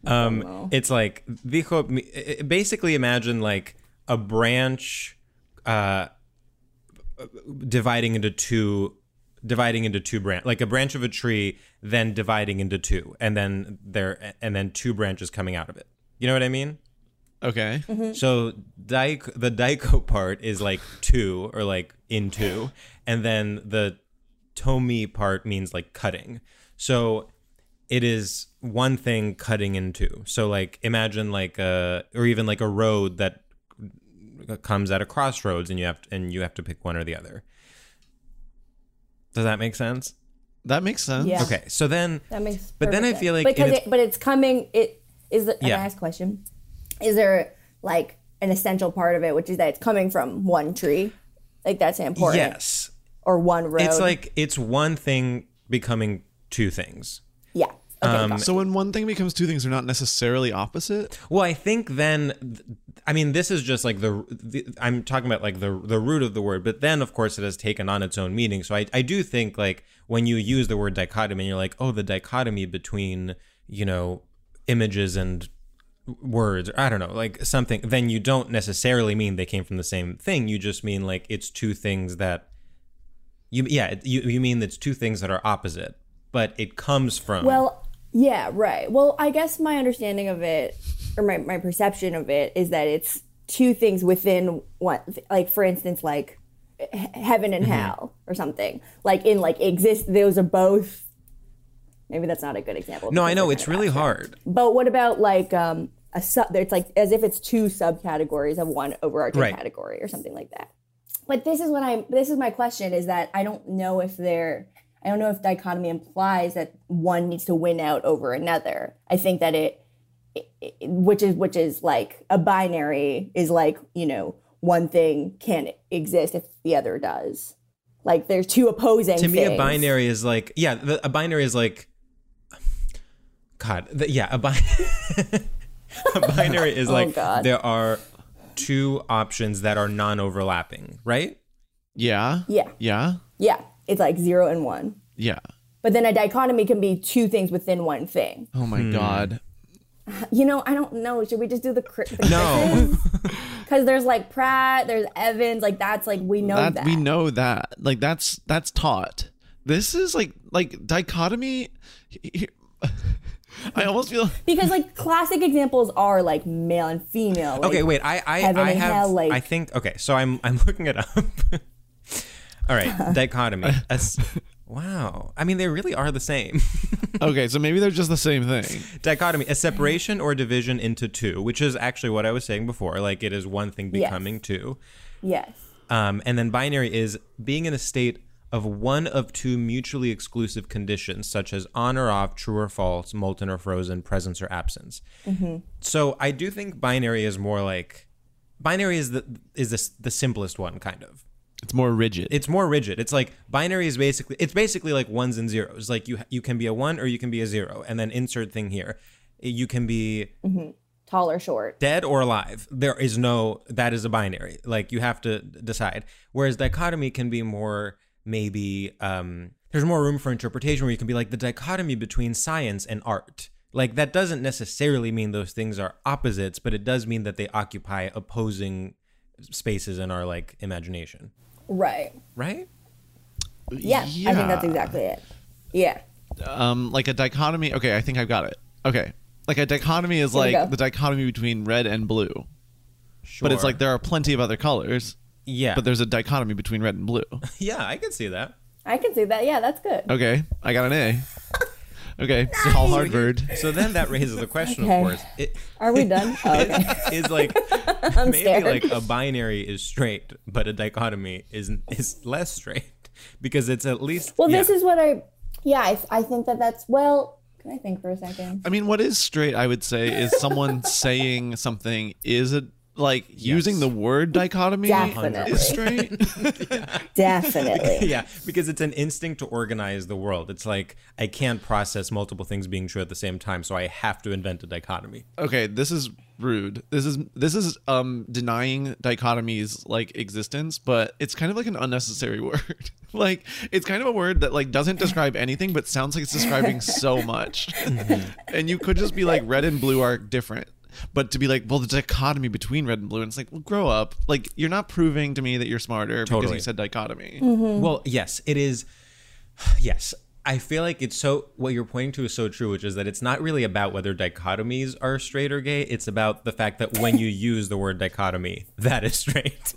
um, it's like dicho. i- i- Basically, imagine like a branch uh, dividing into two dividing into two branch like a branch of a tree then dividing into two and then there and then two branches coming out of it. You know what i mean? Okay. so dike the dico *laughs* part is like two or like into and then the tomi part means like cutting. So it is one thing cutting into so like imagine like a or even like a road that comes at a crossroads and you have to, and you have to pick one or the other does that make sense That makes sense. Yeah. Okay, so then That makes. But then perfect I feel like because it, but it's coming. It is. The, Yeah. Can I ask a question? Is there like an essential part of it, which is that it's coming from one tree, like that's important, yes, or one road? it's like it's one thing becoming two things. Yeah. Okay, um. So when one thing becomes two things, they're not necessarily opposite. Well, I think then, I mean, this is just like the, the I'm talking about like the the root of the word, but then of course it has taken on its own meaning. So I I do think like when you use the word dichotomy, and you're like, oh, the dichotomy between you know images and words or I don't know, like something, then you don't necessarily mean they came from the same thing. You just mean like it's two things that you yeah, you you mean it's two things that are opposite, but it comes from Well, yeah, right. Well, I guess my understanding of it, or my, my perception of it, is that it's two things within one. Like, for instance, like he- heaven and hell or something. Like, in like exist, those are both. Maybe that's not a good example. No, I know it's really hard. But what about like um a sub? It's like as if it's two subcategories of one overarching Right. category or something like that. But this is what I'm. This is my question: is that I don't know if they're. I don't know if dichotomy implies that one needs to win out over another. I think that it, it, it- which is which is like a binary is like you know one thing can't exist if the other does. Like there's two opposing. to me a binary is like yeah the, a binary is like god the, yeah a, bi- *laughs* a binary is *laughs* oh, like Oh, God. there are two options that are non-overlapping right Yeah. Yeah, Yeah. yeah. It's like zero and one. Yeah. But then a dichotomy can be two things within one thing. Oh my hmm. god. *sighs* You know, I don't know. Should we just do the, cri- the no Because *laughs* there's like Pratt, there's Evans. Like that's like we know that. that, we know that. Like that's that's taught. This is like like dichotomy. *laughs* I almost feel *laughs* because like classic examples are like male and female. Like, okay wait i i, I have hell, like- i think okay so i'm i'm looking it up all right *laughs* dichotomy As- wow i mean they really are the same *laughs* okay. So maybe they're just the same thing. dichotomy a separation or division into two which is actually what i was saying before like it is one thing Yes. becoming two Yes. Um, and then binary is being in a state of one of two mutually exclusive conditions, such as on or off, true or false, molten or frozen, presence or absence. So I do think binary is more like binary is the is the, the simplest one, kind of. It's more rigid. It's more rigid. It's like binary is basically it's basically like ones and zeros. Like you you can be a one or you can be a zero, and then insert thing here. You can be Tall or short. dead or alive. There is no that is a binary. Like you have to decide. Whereas dichotomy can be more maybe um there's more room for interpretation where you can be like the dichotomy between science and art. Like that doesn't necessarily mean those things are opposites, but it does mean that they occupy opposing spaces in our like imagination. Right. Right? Yeah, I think that's exactly it. Yeah. um like a dichotomy. Okay, I think I've got it. Okay. Like a dichotomy is Here like the dichotomy between red and blue. Sure. But it's like there are plenty of other colors. yeah. But there's a dichotomy between red and blue. *laughs* yeah, I can see that. I can see that. Yeah, that's good. Okay, I got an A. *laughs* Okay, *laughs* Paul Hardbird. So then that raises the question, Okay. of course. It, Are we done? *laughs* Oh, okay. is like *laughs* I'm maybe scared. like a binary is straight, but a dichotomy is is less straight because it's at least Well, yeah. this is what I. Yeah, I, I think that that's well. Can I think for a second? I mean, what is straight? I would say is someone saying something is a like using the word dichotomy Definitely. is straight. *laughs* Definitely. *laughs* yeah, because it's an instinct to organize the world. It's like I can't process multiple things being true at the same time, so I have to invent a dichotomy. okay, this is rude. This is this is um denying dichotomies like existence, but it's kind of like an unnecessary *laughs* word. like it's kind of a word that like doesn't describe anything but sounds like it's describing so much. and you could just be like red and blue are different. But to be like, well, the dichotomy between red and blue, and it's like, well, grow up. Like, you're not proving to me that you're smarter because you said dichotomy. Mm-hmm. Well, yes, it is. *sighs* Yes, I feel like it's so. What you're pointing to is so true, which is that it's not really about whether dichotomies are straight or gay. It's about the fact that when you *laughs* use the word dichotomy, that is straight.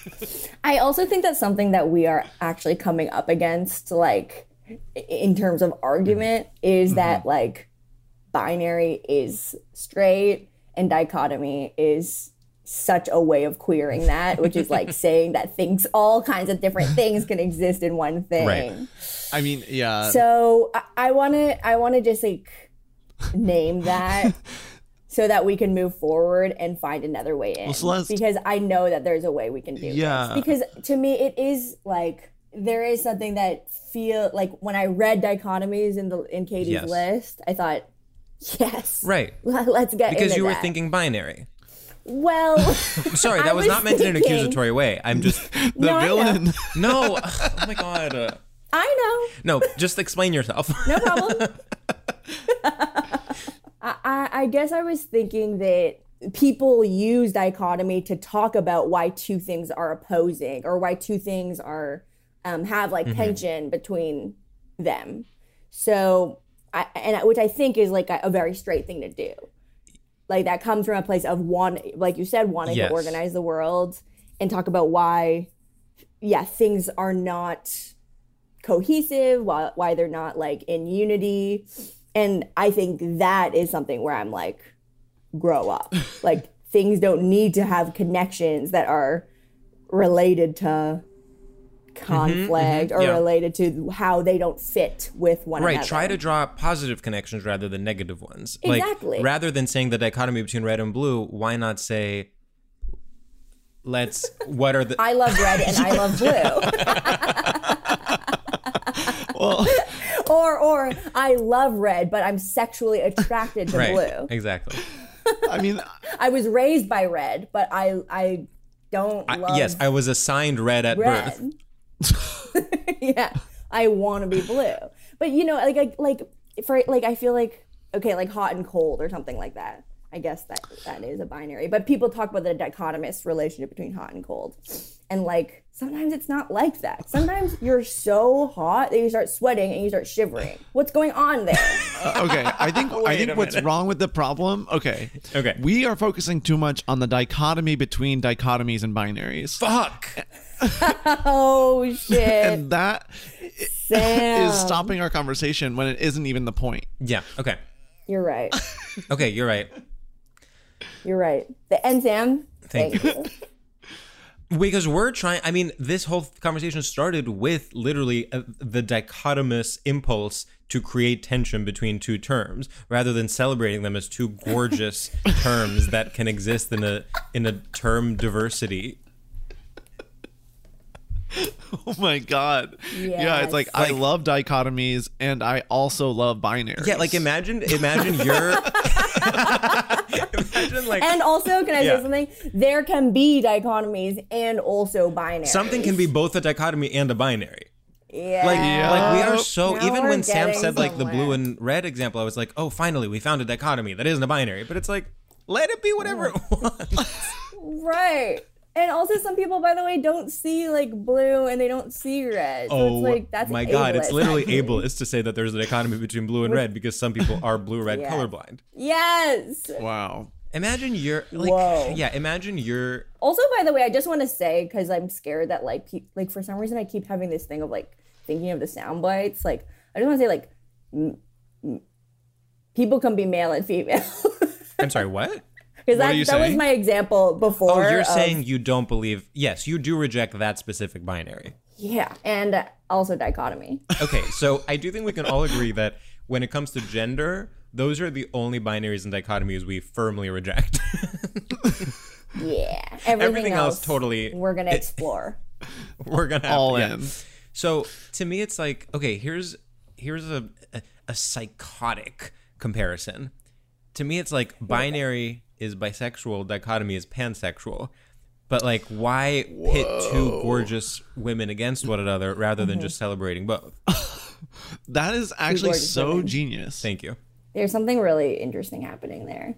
*laughs* I also think that's something that we are actually coming up against, like in terms of argument, is that mm-hmm. like binary is straight and dichotomy is such a way of queering that, which is like *laughs* saying that things, all kinds of different things can exist in one *laughs* thing. Right. I mean, yeah. So I want to, I want to just like name that *laughs* so that we can move forward and find another way in. Well, because I know that there's a way we can do Yeah. this. Because to me, it is like there is something that feel like when I read dichotomies in the in Katie's Yes. list, I thought, *laughs* yes, Right. Let's get Because you were that. thinking binary. Well, *laughs* Sorry, *laughs* I that was, was not meant in an accusatory way. I'm just the No, I villain. no. Oh my god. Uh, I know. no, just explain yourself. No problem. I, I, I guess I was thinking that people use dichotomy to talk about why two things are opposing or why two things are um, have like tension between them. So, I, and I- which I think is like a, a very straight thing to do. Like that comes from a place of one, like you said, wanting Yes. to organize the world and talk about why, yeah, things are not cohesive, why, why they're not like in unity. And I think that is something where I'm like, grow up. *laughs* like things don't need to have connections that are related to Mm-hmm, conflict mm-hmm, or yeah. related to how they don't fit with one right. another. Right. Try to draw positive connections rather than negative ones. Exactly. Like rather than saying the dichotomy between red and blue, why not say let's what are the I love red and I love blue. *laughs* *laughs* well, *laughs* or or I love red, but I'm sexually attracted to right. blue. Exactly. I mean, I was raised by red, but I I don't I- love yes, I was assigned red at birth. Red. *laughs* yeah, I want to be blue. But you know, like like like for like I feel like okay, like hot and cold or something like that. I guess that that is a binary. But people talk about the dichotomous relationship between hot and cold. And like sometimes it's not like that. Sometimes you're so hot that you start sweating and you start shivering. What's going on there? uh, okay. I think *laughs* I think what's minute. wrong with the problem. Okay. Okay. We are focusing too much on the dichotomy between dichotomies and binaries, Fuck. *laughs* oh shit. and that Sam. is stopping our conversation when it isn't even the point. Yeah. Okay. You're right. Okay, you're right. You're right. The end Sam. Thank you. Because we're trying, I mean, this whole conversation started with literally uh, the dichotomous impulse to create tension between two terms rather than celebrating them as two gorgeous *laughs* terms that can exist in a in a term diversity. *laughs* Oh my god. Yeah, it's like, I love dichotomies and I also love binaries. Yeah, like imagine imagine you're *laughs* imagine like And also, can I Yeah. say something? There can be dichotomies and also binaries. something can be both a dichotomy and a binary. Yeah. Like, like we are so Now even when Sam getting said like the blue and red example, I was like, oh, finally we found a dichotomy that isn't a binary. But it's like, let it be whatever it wants. *laughs* right. And also, some people, by the way, don't see like blue and they don't see red. So oh it's like that's my god, it's literally *laughs* ableist to say that there's an economy between blue and red because some people are blue red Yeah. colorblind. Yes. wow. Imagine you're like, Whoa. yeah, imagine you're Also, by the way, I just want to say because I'm scared that like pe- like for some reason I keep having this thing of like thinking of the sound bites. Like I just want to say like m- m- people can be male and female. I'm sorry, what? Because What that, are that was my example before. Oh, you're of- saying you don't believe? Yes, you do reject that specific binary. yeah, and uh, also dichotomy. Okay, so *laughs* I do think we can all agree that when it comes to gender, those are the only binaries and dichotomies we firmly reject. *laughs* Yeah, everything, Everything else else totally- we're gonna *laughs* explore. We're gonna have All to, yeah. in. So to me, it's like okay, here's here's a, a a psychotic comparison. To me, it's like binary is bisexual, dichotomy is pansexual. But like, why pit two gorgeous women against one another rather than just celebrating both? *laughs* That is actually so women. genius. Thank you. There's something really interesting happening there.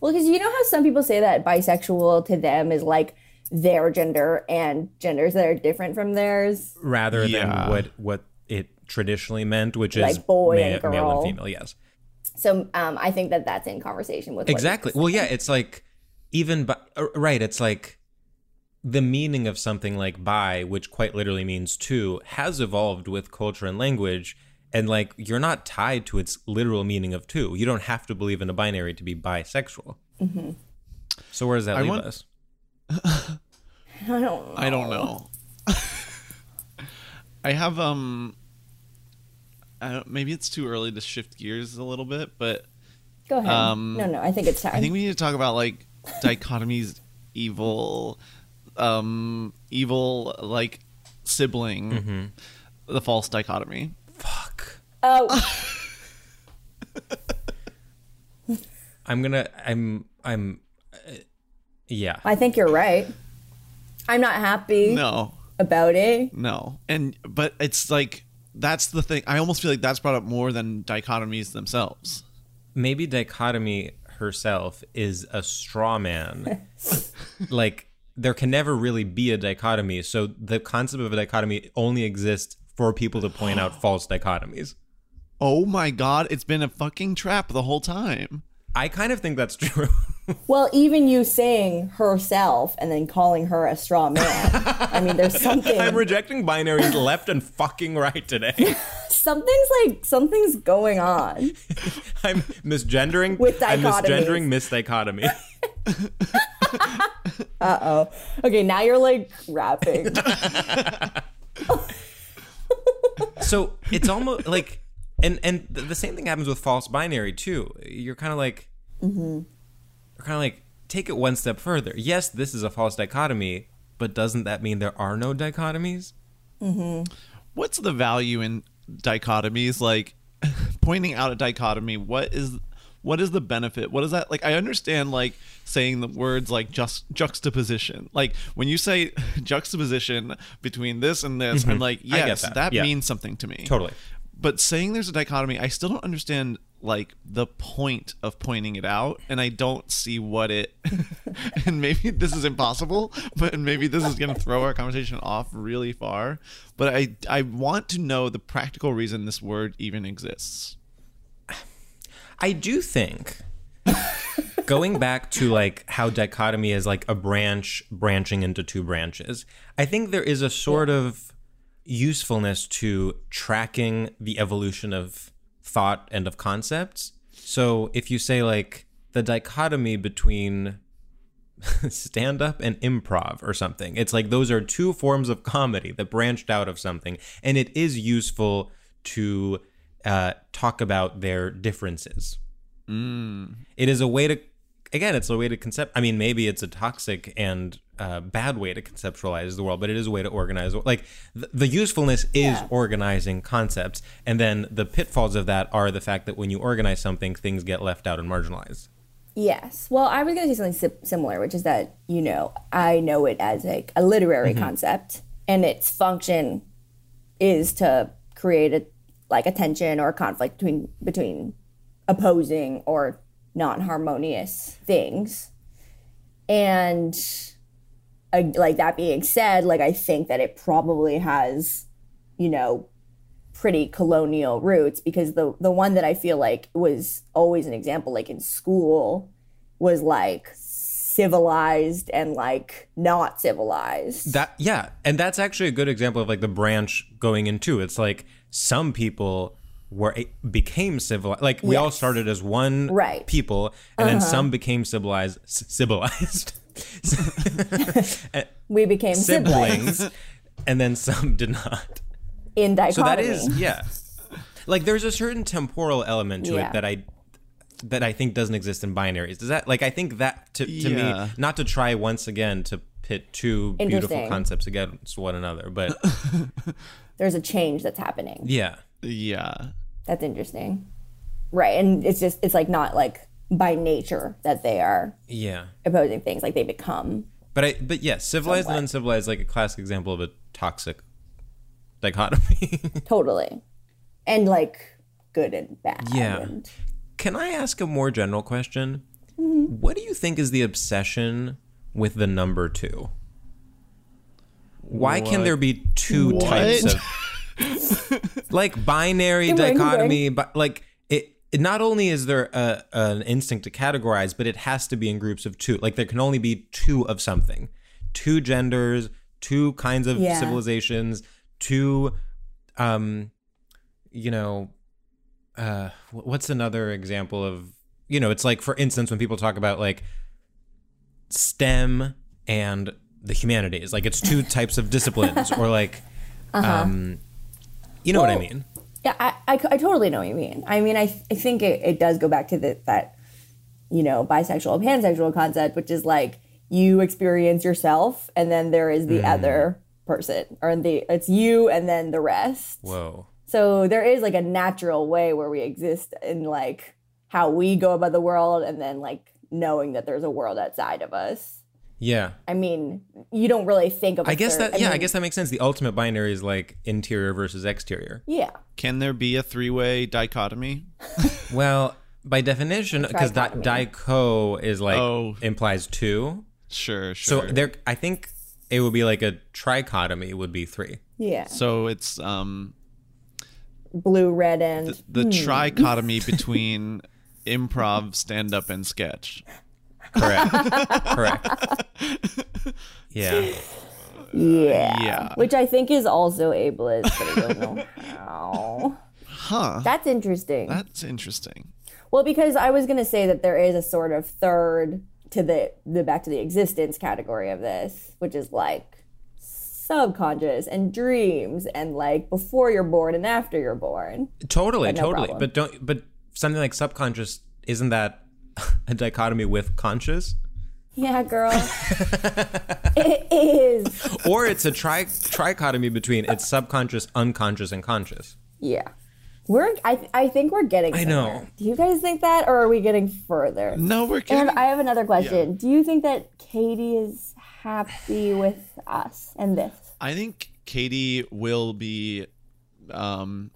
Well, because you know how some people say that bisexual to them is like their gender and genders that are different from theirs. Rather Yeah. than what what it traditionally meant, which is boy ma- and male and female. Yes. So um, I think that that's in conversation with exactly well yeah it's like even bi- uh, right it's like the meaning of something like "by," which quite literally means two has evolved with culture and language and like you're not tied to its literal meaning of two you don't have to believe in a binary to be bisexual So where does that I leave want- us? *laughs* I don't know. I don't know. *laughs* I have um. I don't, maybe it's too early to shift gears a little bit, but Go ahead. Um, no, no, I think it's time. I think we need to talk about like dichotomy's *laughs* evil, um, evil like sibling, the false dichotomy. Fuck. oh, *laughs* I'm gonna. I'm. I'm. Uh, yeah. I think you're right. I'm not happy No, about it. no, and but it's like that's the thing. I almost feel like that's brought up more than dichotomies themselves. Maybe dichotomy herself is a straw man. *laughs* like there can never really be a dichotomy. So the concept of a dichotomy only exists for people to point out *gasps* false dichotomies. Oh my god, it's been a fucking trap the whole time. I kind of think that's true. *laughs* Well, even you saying herself and then calling her a straw man. I mean, there's *laughs* something. I'm rejecting binaries left and fucking right today. *laughs* something's like something's going on. *laughs* I'm misgendering. With I'm dichotomies. misgendering misdichotomy. Uh oh. Okay, now you're like rapping. so it's almost like and and the, the same thing happens with false binary too you're kind of like you're kind of like take it one step further yes this is a false dichotomy but doesn't that mean there are no dichotomies What's the value in dichotomies? Like *laughs* pointing out a dichotomy. What is what is the benefit? What is that like? I understand like saying the words like just juxtaposition. Like when you say *laughs* juxtaposition between this and this, I'm like, Mm-hmm. I get yes, that. that, Yeah. means something to me. totally But saying there's a dichotomy, I still don't understand like the point of pointing it out, and I don't see what it. *laughs* and maybe this is impossible, but maybe this is going to throw our conversation off really far. But I I want to know the practical reason this word even exists. i do think going back to like how dichotomy is like a branch branching into two branches i think there is a sort of usefulness to tracking the evolution of thought and of concepts so if you say like the dichotomy between *laughs* stand up and improv or something. It's like those are two forms of comedy that branched out of something, and it is useful to uh, talk about their differences. It is a way to, again, it's a way to concept. I mean, maybe it's a toxic and uh, bad way to conceptualize the world, but it is a way to organize. Like the, the usefulness is Yeah. organizing concepts, and then the pitfalls of that are the fact that when you organize something, things get left out and marginalized. Yes. Well, I was going to say something si- similar, which is that, you know, I know it as like a literary concept and its function is to create a like a tension or a conflict between between opposing or non-harmonious things. And like that being said, like I think that it probably has, you know, pretty colonial roots because the the one that I feel like was always an example like in school was like civilized and like not civilized. That yeah, and that's actually a good example of like the branch going into. It's like some people were became civilized. Like we all started as one Right. Uh-huh. people, and then some became civilized. Civilized *laughs* *laughs* we became siblings, siblings, and then some did not. in dichotomy. So that is yeah. Like there's a certain temporal element to Yeah. it that I that I think doesn't exist in binaries. Does that like I think that to, to Yeah. me not to try once again to pit two beautiful concepts against one another, but *laughs* there's a change that's happening. yeah. Yeah. That's interesting. Right. And it's just it's like not like by nature that they are Yeah. opposing things like they become But I but yes, civilized Somewhat. and uncivilized like a classic example of a toxic dichotomy. *laughs* totally and like good and bad. Yeah. and- Can I ask a more general question? Mm-hmm. What do you think is the obsession with the number 2? Why can there be two What? types of *laughs* like binary Keep going, keep dichotomy but like it, not only is there a, an instinct to categorize but it has to be in groups of two like there can only be two of something two genders two kinds of Yeah. civilizations two um you know uh what's another example of you know it's like for instance when people talk about like STEM and the humanities. Like it's two types of disciplines, or like, *laughs* um, you know what I mean? Yeah, I, I, I totally know what you mean. I mean, I, I think it, it does go back to the, that, you know, bisexual, pansexual concept, which is like you experience yourself and then there is the mm. other person, or the it's you and then the rest. Whoa. So there is like a natural way where we exist in like how we go about the world and then like knowing that there's a world outside of us. Yeah. I mean, you don't really think of. I I guess that. I yeah, I guess that makes sense. The ultimate binary is like interior versus exterior. Yeah. Can there be a three-way dichotomy? *laughs* Well, by definition, because di- Trichotomy. dico is like Oh. implies two. Sure, sure. So there, I think it would be like a trichotomy would be three. Yeah. so it's um Blue, red, and the trichotomy between *laughs* improv, stand-up, and sketch. Correct. *laughs* Correct. Yeah. Yeah. Yeah. Which I think is also ableist, but I don't know how. Huh. That's interesting. That's interesting. well, because I was going to say that there is a sort of third to the, the back to the existence category of this, which is like subconscious and dreams and like before you're born and after you're born. Totally. no totally. problem. But don't. But something like subconscious isn't that *laughs* a dichotomy with conscious? Yeah, girl. *laughs* it is. Or it's a tri trichotomy between it's subconscious, unconscious, and conscious. Yeah. We're I I think we're getting I somewhere. know. Do you guys think that or are we getting further? No, we're kidding. And I have another question. Do you think that Katie is happy with us and this? I think Katie will be um,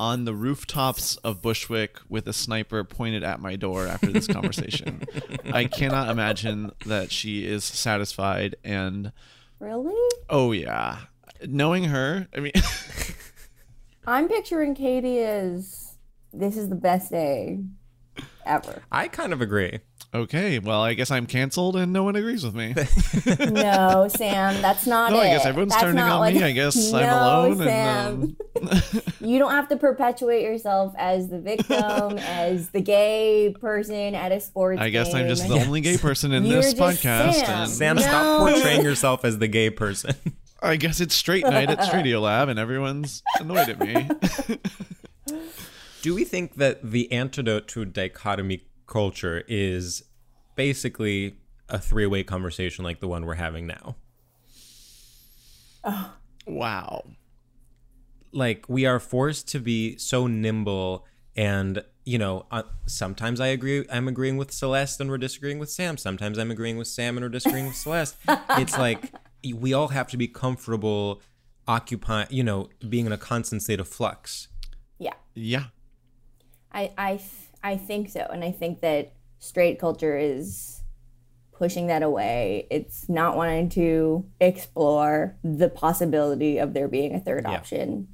on the rooftops of Bushwick with a sniper pointed at my door after this conversation. *laughs* I cannot imagine that she is satisfied. And Really? oh, yeah. Knowing her, I mean, *laughs* I'm picturing Katie as this is the best day ever. I kind of agree. Okay, well, I guess I'm canceled and no one agrees with me. *laughs* no, Sam, that's not No, it. I guess everyone's That's turning on what- me. I guess *laughs* I'm alone. Sam. And, um, *laughs* You don't have to perpetuate yourself as the victim, as the gay person at a sports I guess I'm just game. the only gay person in You're this podcast. Sam. And Sam, No. stop portraying yourself as the gay person. I guess it's straight night at StraightioLab and everyone's annoyed at me. Do we think that the antidote to dichotomy culture is basically a three way conversation like the one we're having now? Oh. wow. Like, we are forced to be so nimble and you know, uh, sometimes I agree. I'm agreeing with Celeste, and we're disagreeing with Sam. Sometimes I'm agreeing with Sam, and we're disagreeing with Celeste. It's like we all have to be comfortable occupying, you know, being in a constant state of flux. Yeah. Yeah. I I th- I think so, and I think that straight culture is pushing that away. It's not wanting to explore the possibility of there being a third Yeah. option,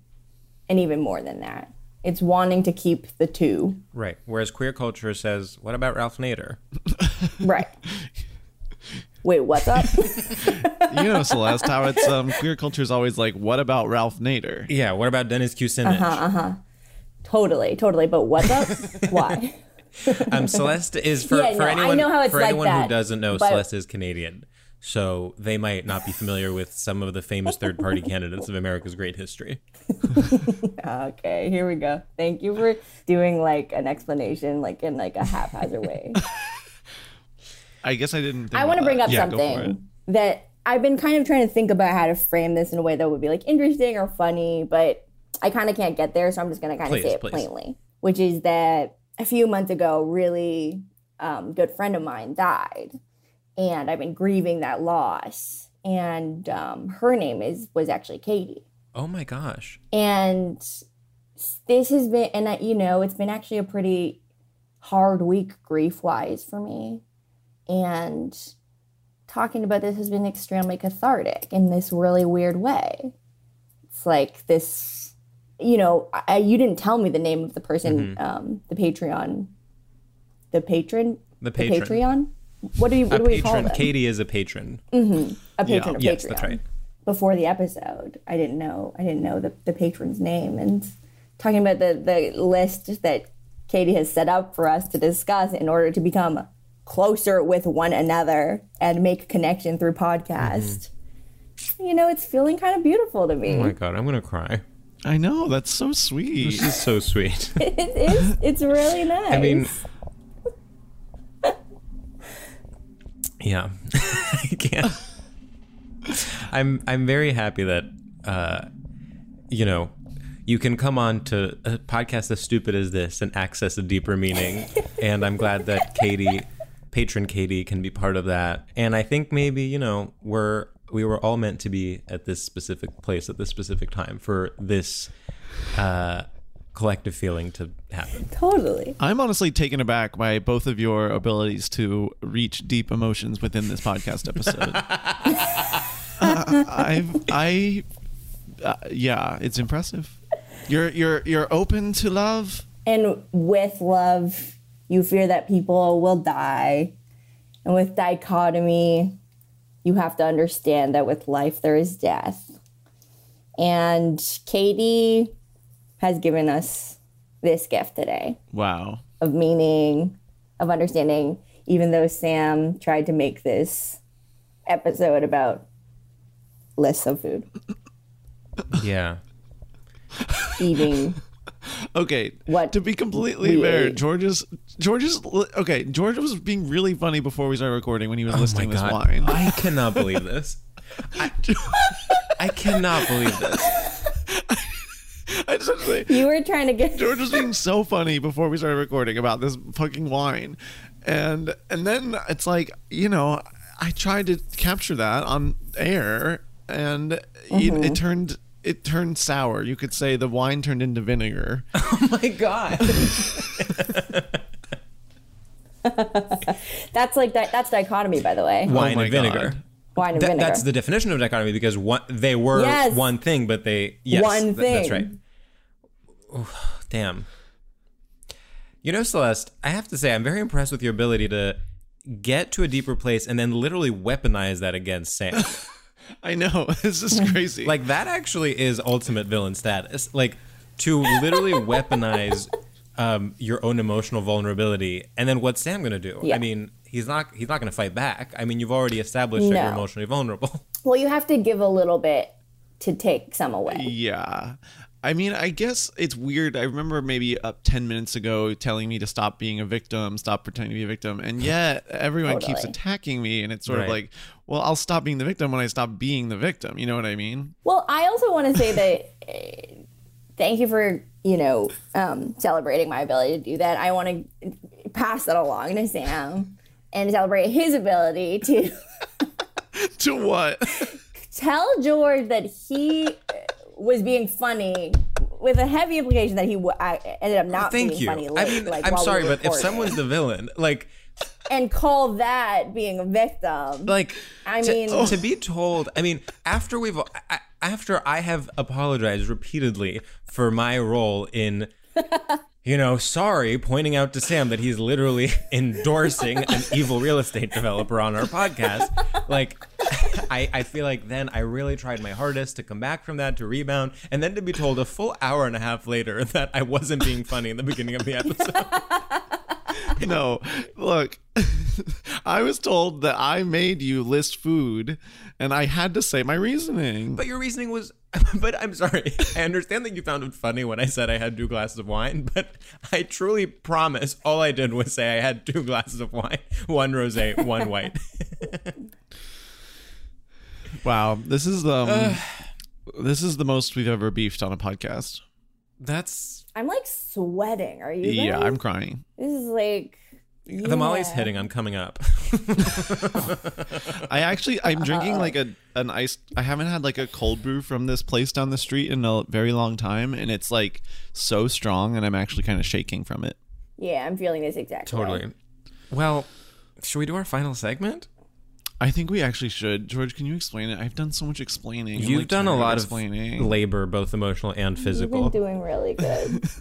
and even more than that, it's wanting to keep the two. Right. Whereas queer culture says, "What about Ralph Nader?" *laughs* *laughs* Right. Wait, what's up? *laughs* You know, Celeste, how it's um queer culture is always like, what about Ralph Nader? Yeah. What about Dennis Kucinich? Totally, totally. But what's up? *laughs* Why? Um, Celeste is for, Yeah, for no, I anyone know how it's for like anyone who doesn't know, but- Celeste is Canadian, so they might not be familiar with some of the famous third party *laughs* candidates of America's great history. *laughs* Okay, here we go. Thank you for doing like an explanation, like in like a haphazard way. I guess I didn't. Think I want to bring up Yeah, go for it. something that I've been kind of trying to think about how to frame this in a way that would be like interesting or funny, but I kind of can't get there, so I'm just going to kind of say it please. plainly, which is that a few months ago, a really um, good friend of mine died, and I've been grieving that loss. And um, her name is was actually Katie Oh my gosh. and this has been and I, you know it's been actually a pretty hard week grief wise for me and talking about this has been extremely cathartic in this really weird way it's like this you know I, you didn't tell me the name of the person mm-hmm. um, the patreon the patron The patron. patreon what do you what A do we call patron. them Katie is a patron. Mm-hmm. a patron of Yes, patreon that's right. before the episode. I didn't know. I didn't know the, the patron's name. And talking about the, the list that Katie has set up for us to discuss in order to become closer with one another and make connection through podcast. Mm-hmm. You know, it's feeling kind of beautiful to me. Oh my god, I'm gonna cry. I know that's so sweet. This is so sweet. *laughs* it is. It's really nice. I mean, *laughs* yeah, *laughs* I can't. I'm I'm very happy that uh, you know you can come on to a podcast as stupid as this and access a deeper meaning, and I'm glad that Katie, patron Katie, can be part of that. And I think maybe you know we're we were all meant to be at this specific place at this specific time for this uh, collective feeling to happen. totally. I'm honestly taken aback by both of your abilities to reach deep emotions within this podcast episode. uh, *laughs* I've, I, uh, yeah, it's impressive. You're you're you're open to love. And with love, you fear that people will die. And with dichotomy, you have to understand that with life there is death. And Katie has given us this gift today Wow. of meaning, of understanding, even though Sam tried to make this episode about lists of food, Yeah. eating. *laughs* Okay. What To be completely we fair, ate. George's George's okay. George was being really funny before we started recording when he was Oh my listing this wine. I cannot believe this. *laughs* I, I cannot believe this. I just have to say, you were trying to get George was being so funny before we started recording about this fucking wine, and and then it's like you know I tried to capture that on air, and Mm-hmm. it turned it turned sour. You could say the wine turned into vinegar. *laughs* Oh my god! *laughs* That's like that. That's dichotomy, by the way. Wine oh my and vinegar. God. Wine and Th- vinegar. that's the definition of dichotomy because one, they were Yes. one thing, but they yes, One th- that's right. Oof, damn. You know, Celeste, I have to say, I'm very impressed with your ability to get to a deeper place and then literally weaponize that against Sam. *laughs* I know *laughs* this is crazy. like that actually is ultimate villain status. Like to literally *laughs* weaponize um, your own emotional vulnerability, and then what's Sam gonna do? Yeah. I mean, he's not he's not gonna fight back. I mean, you've already established that you're emotionally vulnerable. well, you have to give a little bit to take some away. Yeah. I mean, I guess it's weird. I remember maybe up 10 minutes ago telling me to stop being a victim, stop pretending to be a victim. And *laughs* yet everyone keeps attacking me. And it's sort Right. of like, well, I'll stop being the victim when I stop being the victim. You know what I mean? Well, I also want to say that uh, *laughs* thank you for you know um, celebrating my ability to do that. I want to pass that along to Sam and celebrate his ability to *laughs* to what? tell George that he was being funny with a heavy implication that he w- I ended up not Thank being you. funny. I mean, like, I'm while we sorry, but if someone's the villain, like, and call that being a victim, like, I to, mean- to be told, I mean, after we've, I- after I have apologized repeatedly for my role in, *laughs* you know, sorry, pointing out to Sam that he's literally *laughs* endorsing an evil real estate developer on our podcast, like. *laughs* I, I feel like then I really tried my hardest to come back from that, to rebound, and then to be told a full hour and a half later *laughs* that I wasn't being funny in the beginning of the episode. no, look, I was told that I made you list food and I had to say my reasoning. But your reasoning was, *laughs* but I'm sorry. I understand that you found it funny when I said I had two glasses of wine, *laughs* but I truly promise all I did was say I had two glasses of wine, *laughs* one rosé, one white. wow. This is um, this is the most we've ever beefed on a podcast. That's I'm like sweating. Are you? Yeah, guys? I'm crying. This is like the Molly's yeah. hitting. I'm coming up. *laughs* I actually I'm drinking like a an ice I haven't had like a cold brew from this place down the street in a very long time and it's like so strong and I'm actually kind of shaking from it. Yeah, I'm feeling this exactly. totally. Well, should we do our final segment? I think we actually should. George, can you explain it? I've done so much explaining. You've like, done a tired lot of explaining. labor, both emotional and physical. You've physical. been doing really good. *laughs*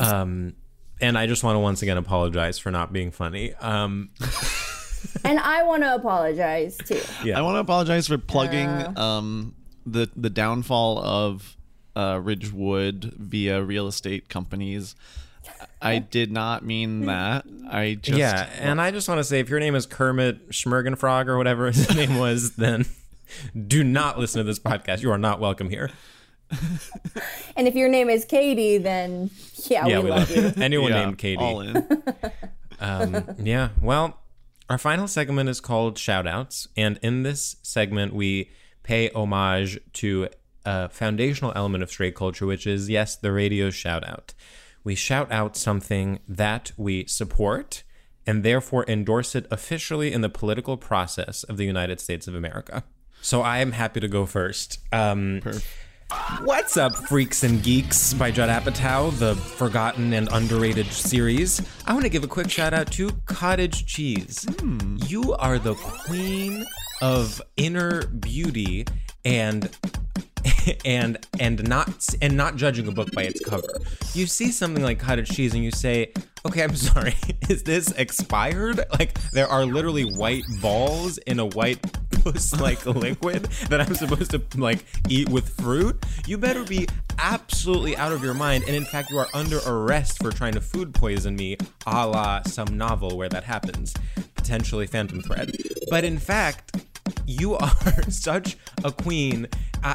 Um, and I just want to once again apologize for not being funny. Um, *laughs* and I want to apologize too. yeah. I want to apologize for plugging Uh. um the the downfall of uh Ridgewood via real estate companies. I did not mean *laughs* that. I just yeah, and I just want to say if your name is Kermit Schmergenfrog or whatever his *laughs* name was, then do not listen to this podcast. You are not welcome here. And if your name is Katie, then yeah, yeah, we, we love love you. anyone yeah, named Katie. All in. *laughs* Um, yeah. Well, our final segment is called Shoutouts. And in this segment, we pay homage to a foundational element of straight culture, which is, yes, the radio shoutout. We shout out something that we support and therefore endorse it officially in the political process of the United States of America. So I am happy to go first. Um, What's up, freaks and geeks by Judd Apatow, the forgotten and underrated series? I want to give a quick shout out to Cottage Cheese. Hmm. You are the queen of inner beauty and *laughs* and and not and not judging a book by its cover. You see something like cottage cheese and you say, "Okay, I'm *laughs* sorry. Is this expired?" Like there are literally white balls in a white *laughs* puss like liquid that I'm supposed to like eat with fruit. You better be absolutely out of your mind and in fact you are under arrest for trying to food poison me, a la some novel where that happens. Potentially Phantom Thread. But in fact, you are *laughs* such a queen uh,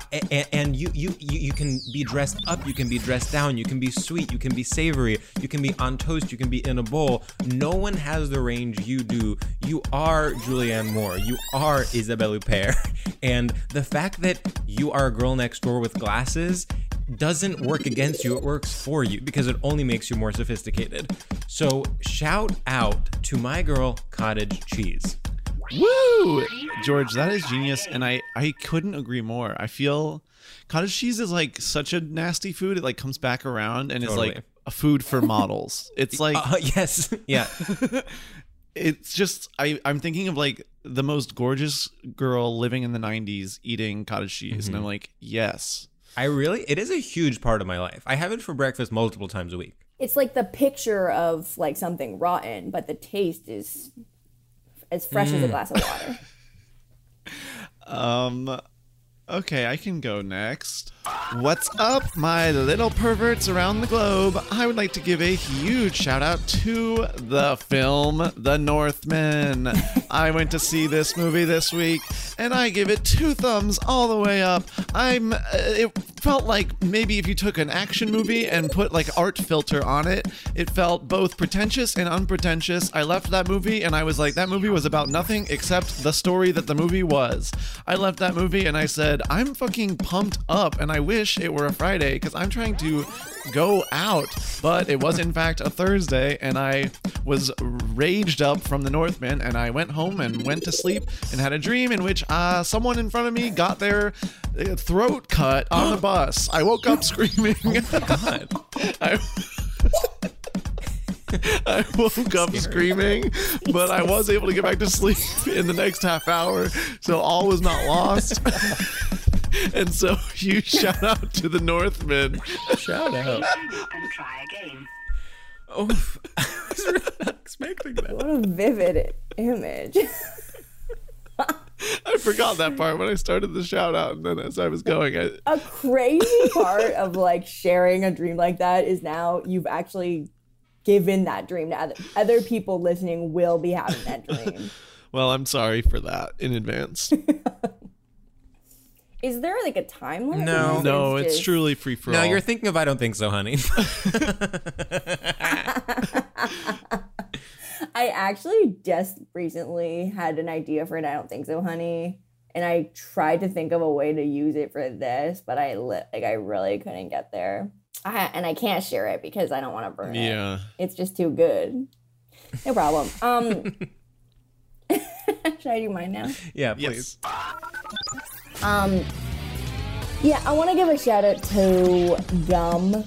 and, you, you you you can be dressed up you can be dressed down you can be sweet you can be savory you can be on toast you can be in a bowl no one has the range you do you are julianne moore you are isabelle huppert *laughs* and the fact that you are a girl next door with glasses doesn't work against you, it works for you because it only makes you more sophisticated. So, shout out to my girl, Cottage Cheese. Woo! George, that is genius, and I I couldn't agree more. I feel cottage cheese is like such a nasty food. It like comes back around and is like a food for models. It's like Uh, *laughs* yes, yeah. *laughs* it's just I I'm thinking of like the most gorgeous girl living in the 90s eating cottage cheese, and I'm like, yes. I really, it is a huge part of my life. I have it for breakfast multiple times a week. It's like the picture of like something rotten, but the taste is as fresh Mm. as a glass of water. *laughs* Um okay, I can go next. What's up, my little perverts around the globe? I would like to give a huge shout out to the film The Northman. I went to see this movie this week and I give it two thumbs all the way up. I'm uh, it felt like maybe if you took an action movie and put like art filter on it, it felt both pretentious and unpretentious. I left that movie and I was like that movie was about nothing except the story that the movie was. I left that movie and I said, I'm fucking pumped up and I wish it were a Friday because I'm trying to go out. But it was, in fact, a Thursday and I was raged up from the Northman and I went home and went to sleep and had a dream in which uh, someone in front of me got their uh, throat cut on the bus. I woke up *gasps* screaming. God. *laughs* I, I woke up screaming, but I was able to get back to sleep *laughs* in the next half hour, so all was not lost. *laughs* and so, huge shout *laughs* out to the Northman. Shout out. and try again. Oh, I was really not expecting that. What a vivid image. I forgot that part when I started the shout out, and then as I was going, I, a crazy part of like sharing a dream like that is now you've actually given that dream to other, other people listening will be having that dream. *laughs* well, I'm sorry for that in advance. *laughs* Is there like a time limit? No. Or No, it's just- truly free for No, all. you're thinking of I don't think so, honey. *laughs* I actually just recently had an idea for an I don't think so, honey. And I tried to think of a way to use it for this, but I li- like I really couldn't get there. I, and I can't share it because I don't want to burn it. yeah. It's just too good. No problem. Um *laughs* *laughs* Should I do mine now? yeah, please. Yes. Um, yeah, I want to give a shout out to gum.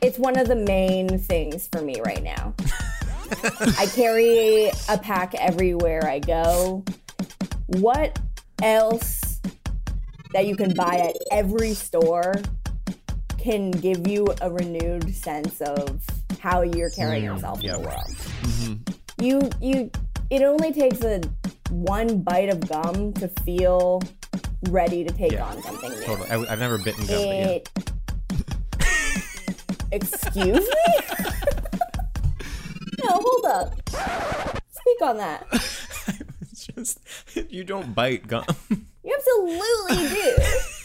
It's one of the main things for me right now. *laughs* I carry a pack everywhere I go. What else that you can buy at every store can give you a renewed sense of how you're carrying mm, yourself yeah. in the world. Mm-hmm. You you it only takes a one bite of gum to feel ready to take yeah. on something new. Totally. I, have never bitten gum. It, yeah. Excuse me? *laughs* no, hold up. Speak on that. *laughs* Just you don't bite gum. You absolutely do. *laughs*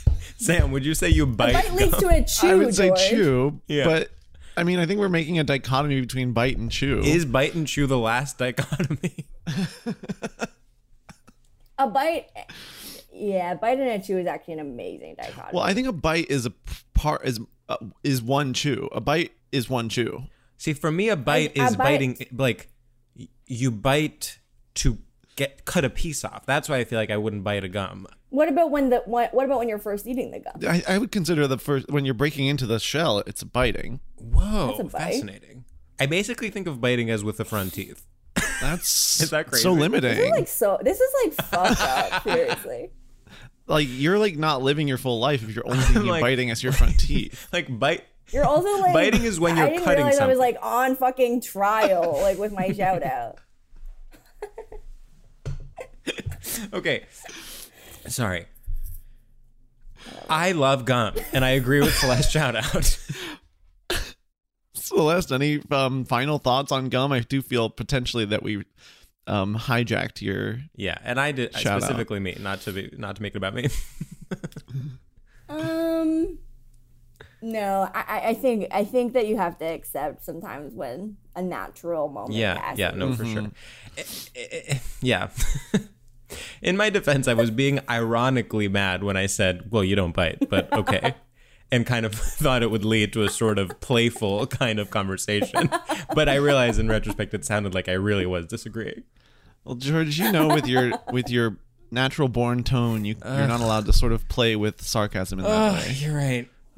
Sam, would you say you bite, Bite leads gum? to a chew. I would say George. chew, Yeah. but I mean, I think we're making a dichotomy between bite and chew. Is bite and chew the last dichotomy? *laughs* A bite. Yeah, bite and a chew is actually an amazing dichotomy. well, I think a bite is a p- part is uh, is one chew. A bite is one chew. See, for me, a bite a is bite- biting. Like you bite to get cut a piece off. That's why I feel like I wouldn't bite a gum. what about when the what, what about when you're first eating the gum? I, I would consider the first when you're breaking into the shell, it's biting. Whoa, That's a bite. fascinating. I basically think of biting as with the front teeth. That's *laughs* Is that crazy? so This limiting. is like so. This is like fucked up. *laughs* Seriously. like you're like not living your full life if you're only *laughs* thinking like- biting as your front teeth. Like bite. You're also like Biting is when you're I didn't cutting realize I was like on fucking trial, like with my shout out. *laughs* Okay. Sorry. I love gum, and I agree with Celeste shout out. Celeste, any um, final thoughts on gum? I do feel potentially that we um, hijacked your. yeah, and I did Shout out. specifically me, not to be not to make it about me. *laughs* Um, no, I, I- I think I think that you have to accept sometimes when a natural moment. yeah, passes. yeah, no, for sure. Eh, eh, eh, Yeah. *laughs* In my defense, I was being ironically mad when I said, "Well, you don't bite," but okay. *laughs* And kind of *laughs* thought it would lead to a sort of playful kind of conversation. But I realize in retrospect it sounded like I really was disagreeing. Well, George, you know, with your with your natural born tone, you you're not allowed to sort of play with sarcasm in that Oh, way. you're right. *laughs*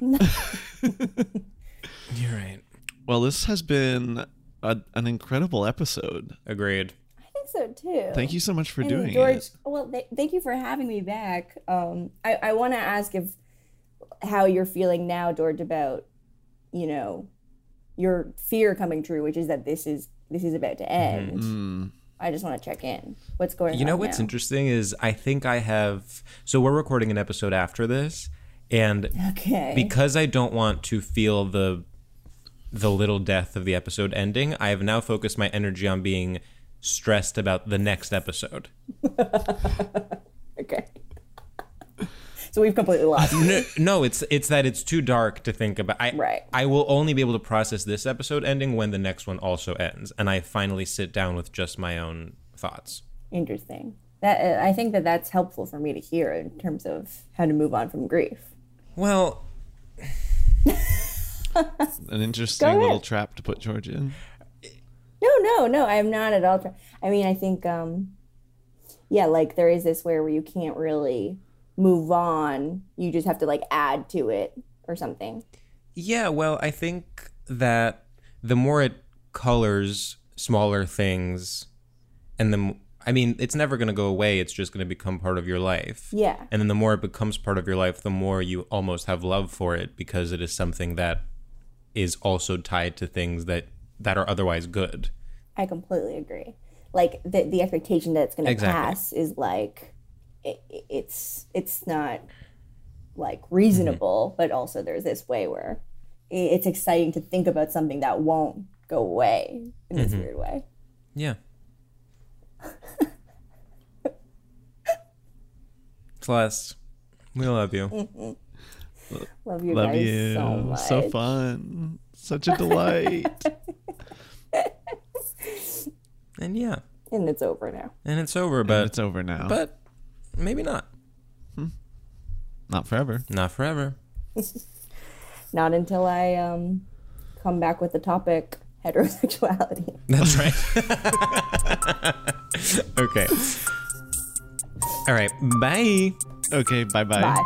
you're right. Well, this has been a, an incredible episode. Agreed. I think so too. Thank you so much for And doing George, it. well, th- thank you for having me back. Um, I, I want to ask if how you're feeling now, George, about you know your fear coming true, which is that this is this is about to end. Mm. I just want to check in. What's going on? You know what's now? interesting is I think I have. So we're recording an episode after this, and Okay. because I don't want to feel the the little death of the episode ending, I have now focused my energy on being stressed about the next episode. *laughs* okay. so we've completely lost. No, no, it's it's that it's too dark to think about. I Right. I will only be able to process this episode ending when the next one also ends, and I finally sit down with just my own thoughts. Interesting. That uh, I think that that's helpful for me to hear in terms of how to move on from grief. Well, An interesting little trap to put George in. No, no, no. I'm not at all. Try- I mean, I think, um, yeah, like there is this where where you can't really move on. You just have to like add to it or something. Yeah, well, I think that the more it colors smaller things, and the m- I mean, it's never going to go away. It's just going to become part of your life. Yeah. And then the more it becomes part of your life, the more you almost have love for it because it is something that is also tied to things that that are otherwise good. I completely agree. Like the the expectation that it's going to Exactly. pass is like it, it's it's not like reasonable, mm-hmm. but also there's this way where it's exciting to think about something that won't go away in this mm-hmm. weird way. Yeah. Celeste, we love you. Love you Love guys you. so much. so fun. Such a delight. *laughs* And yeah, And it's over now. and it's over, but but it's over now. but maybe not. not forever. Not forever. *laughs* Not until I um come back with the topic heterosexuality. *laughs* That's right. *laughs* okay. All right. Bye. Okay, bye-bye. Bye.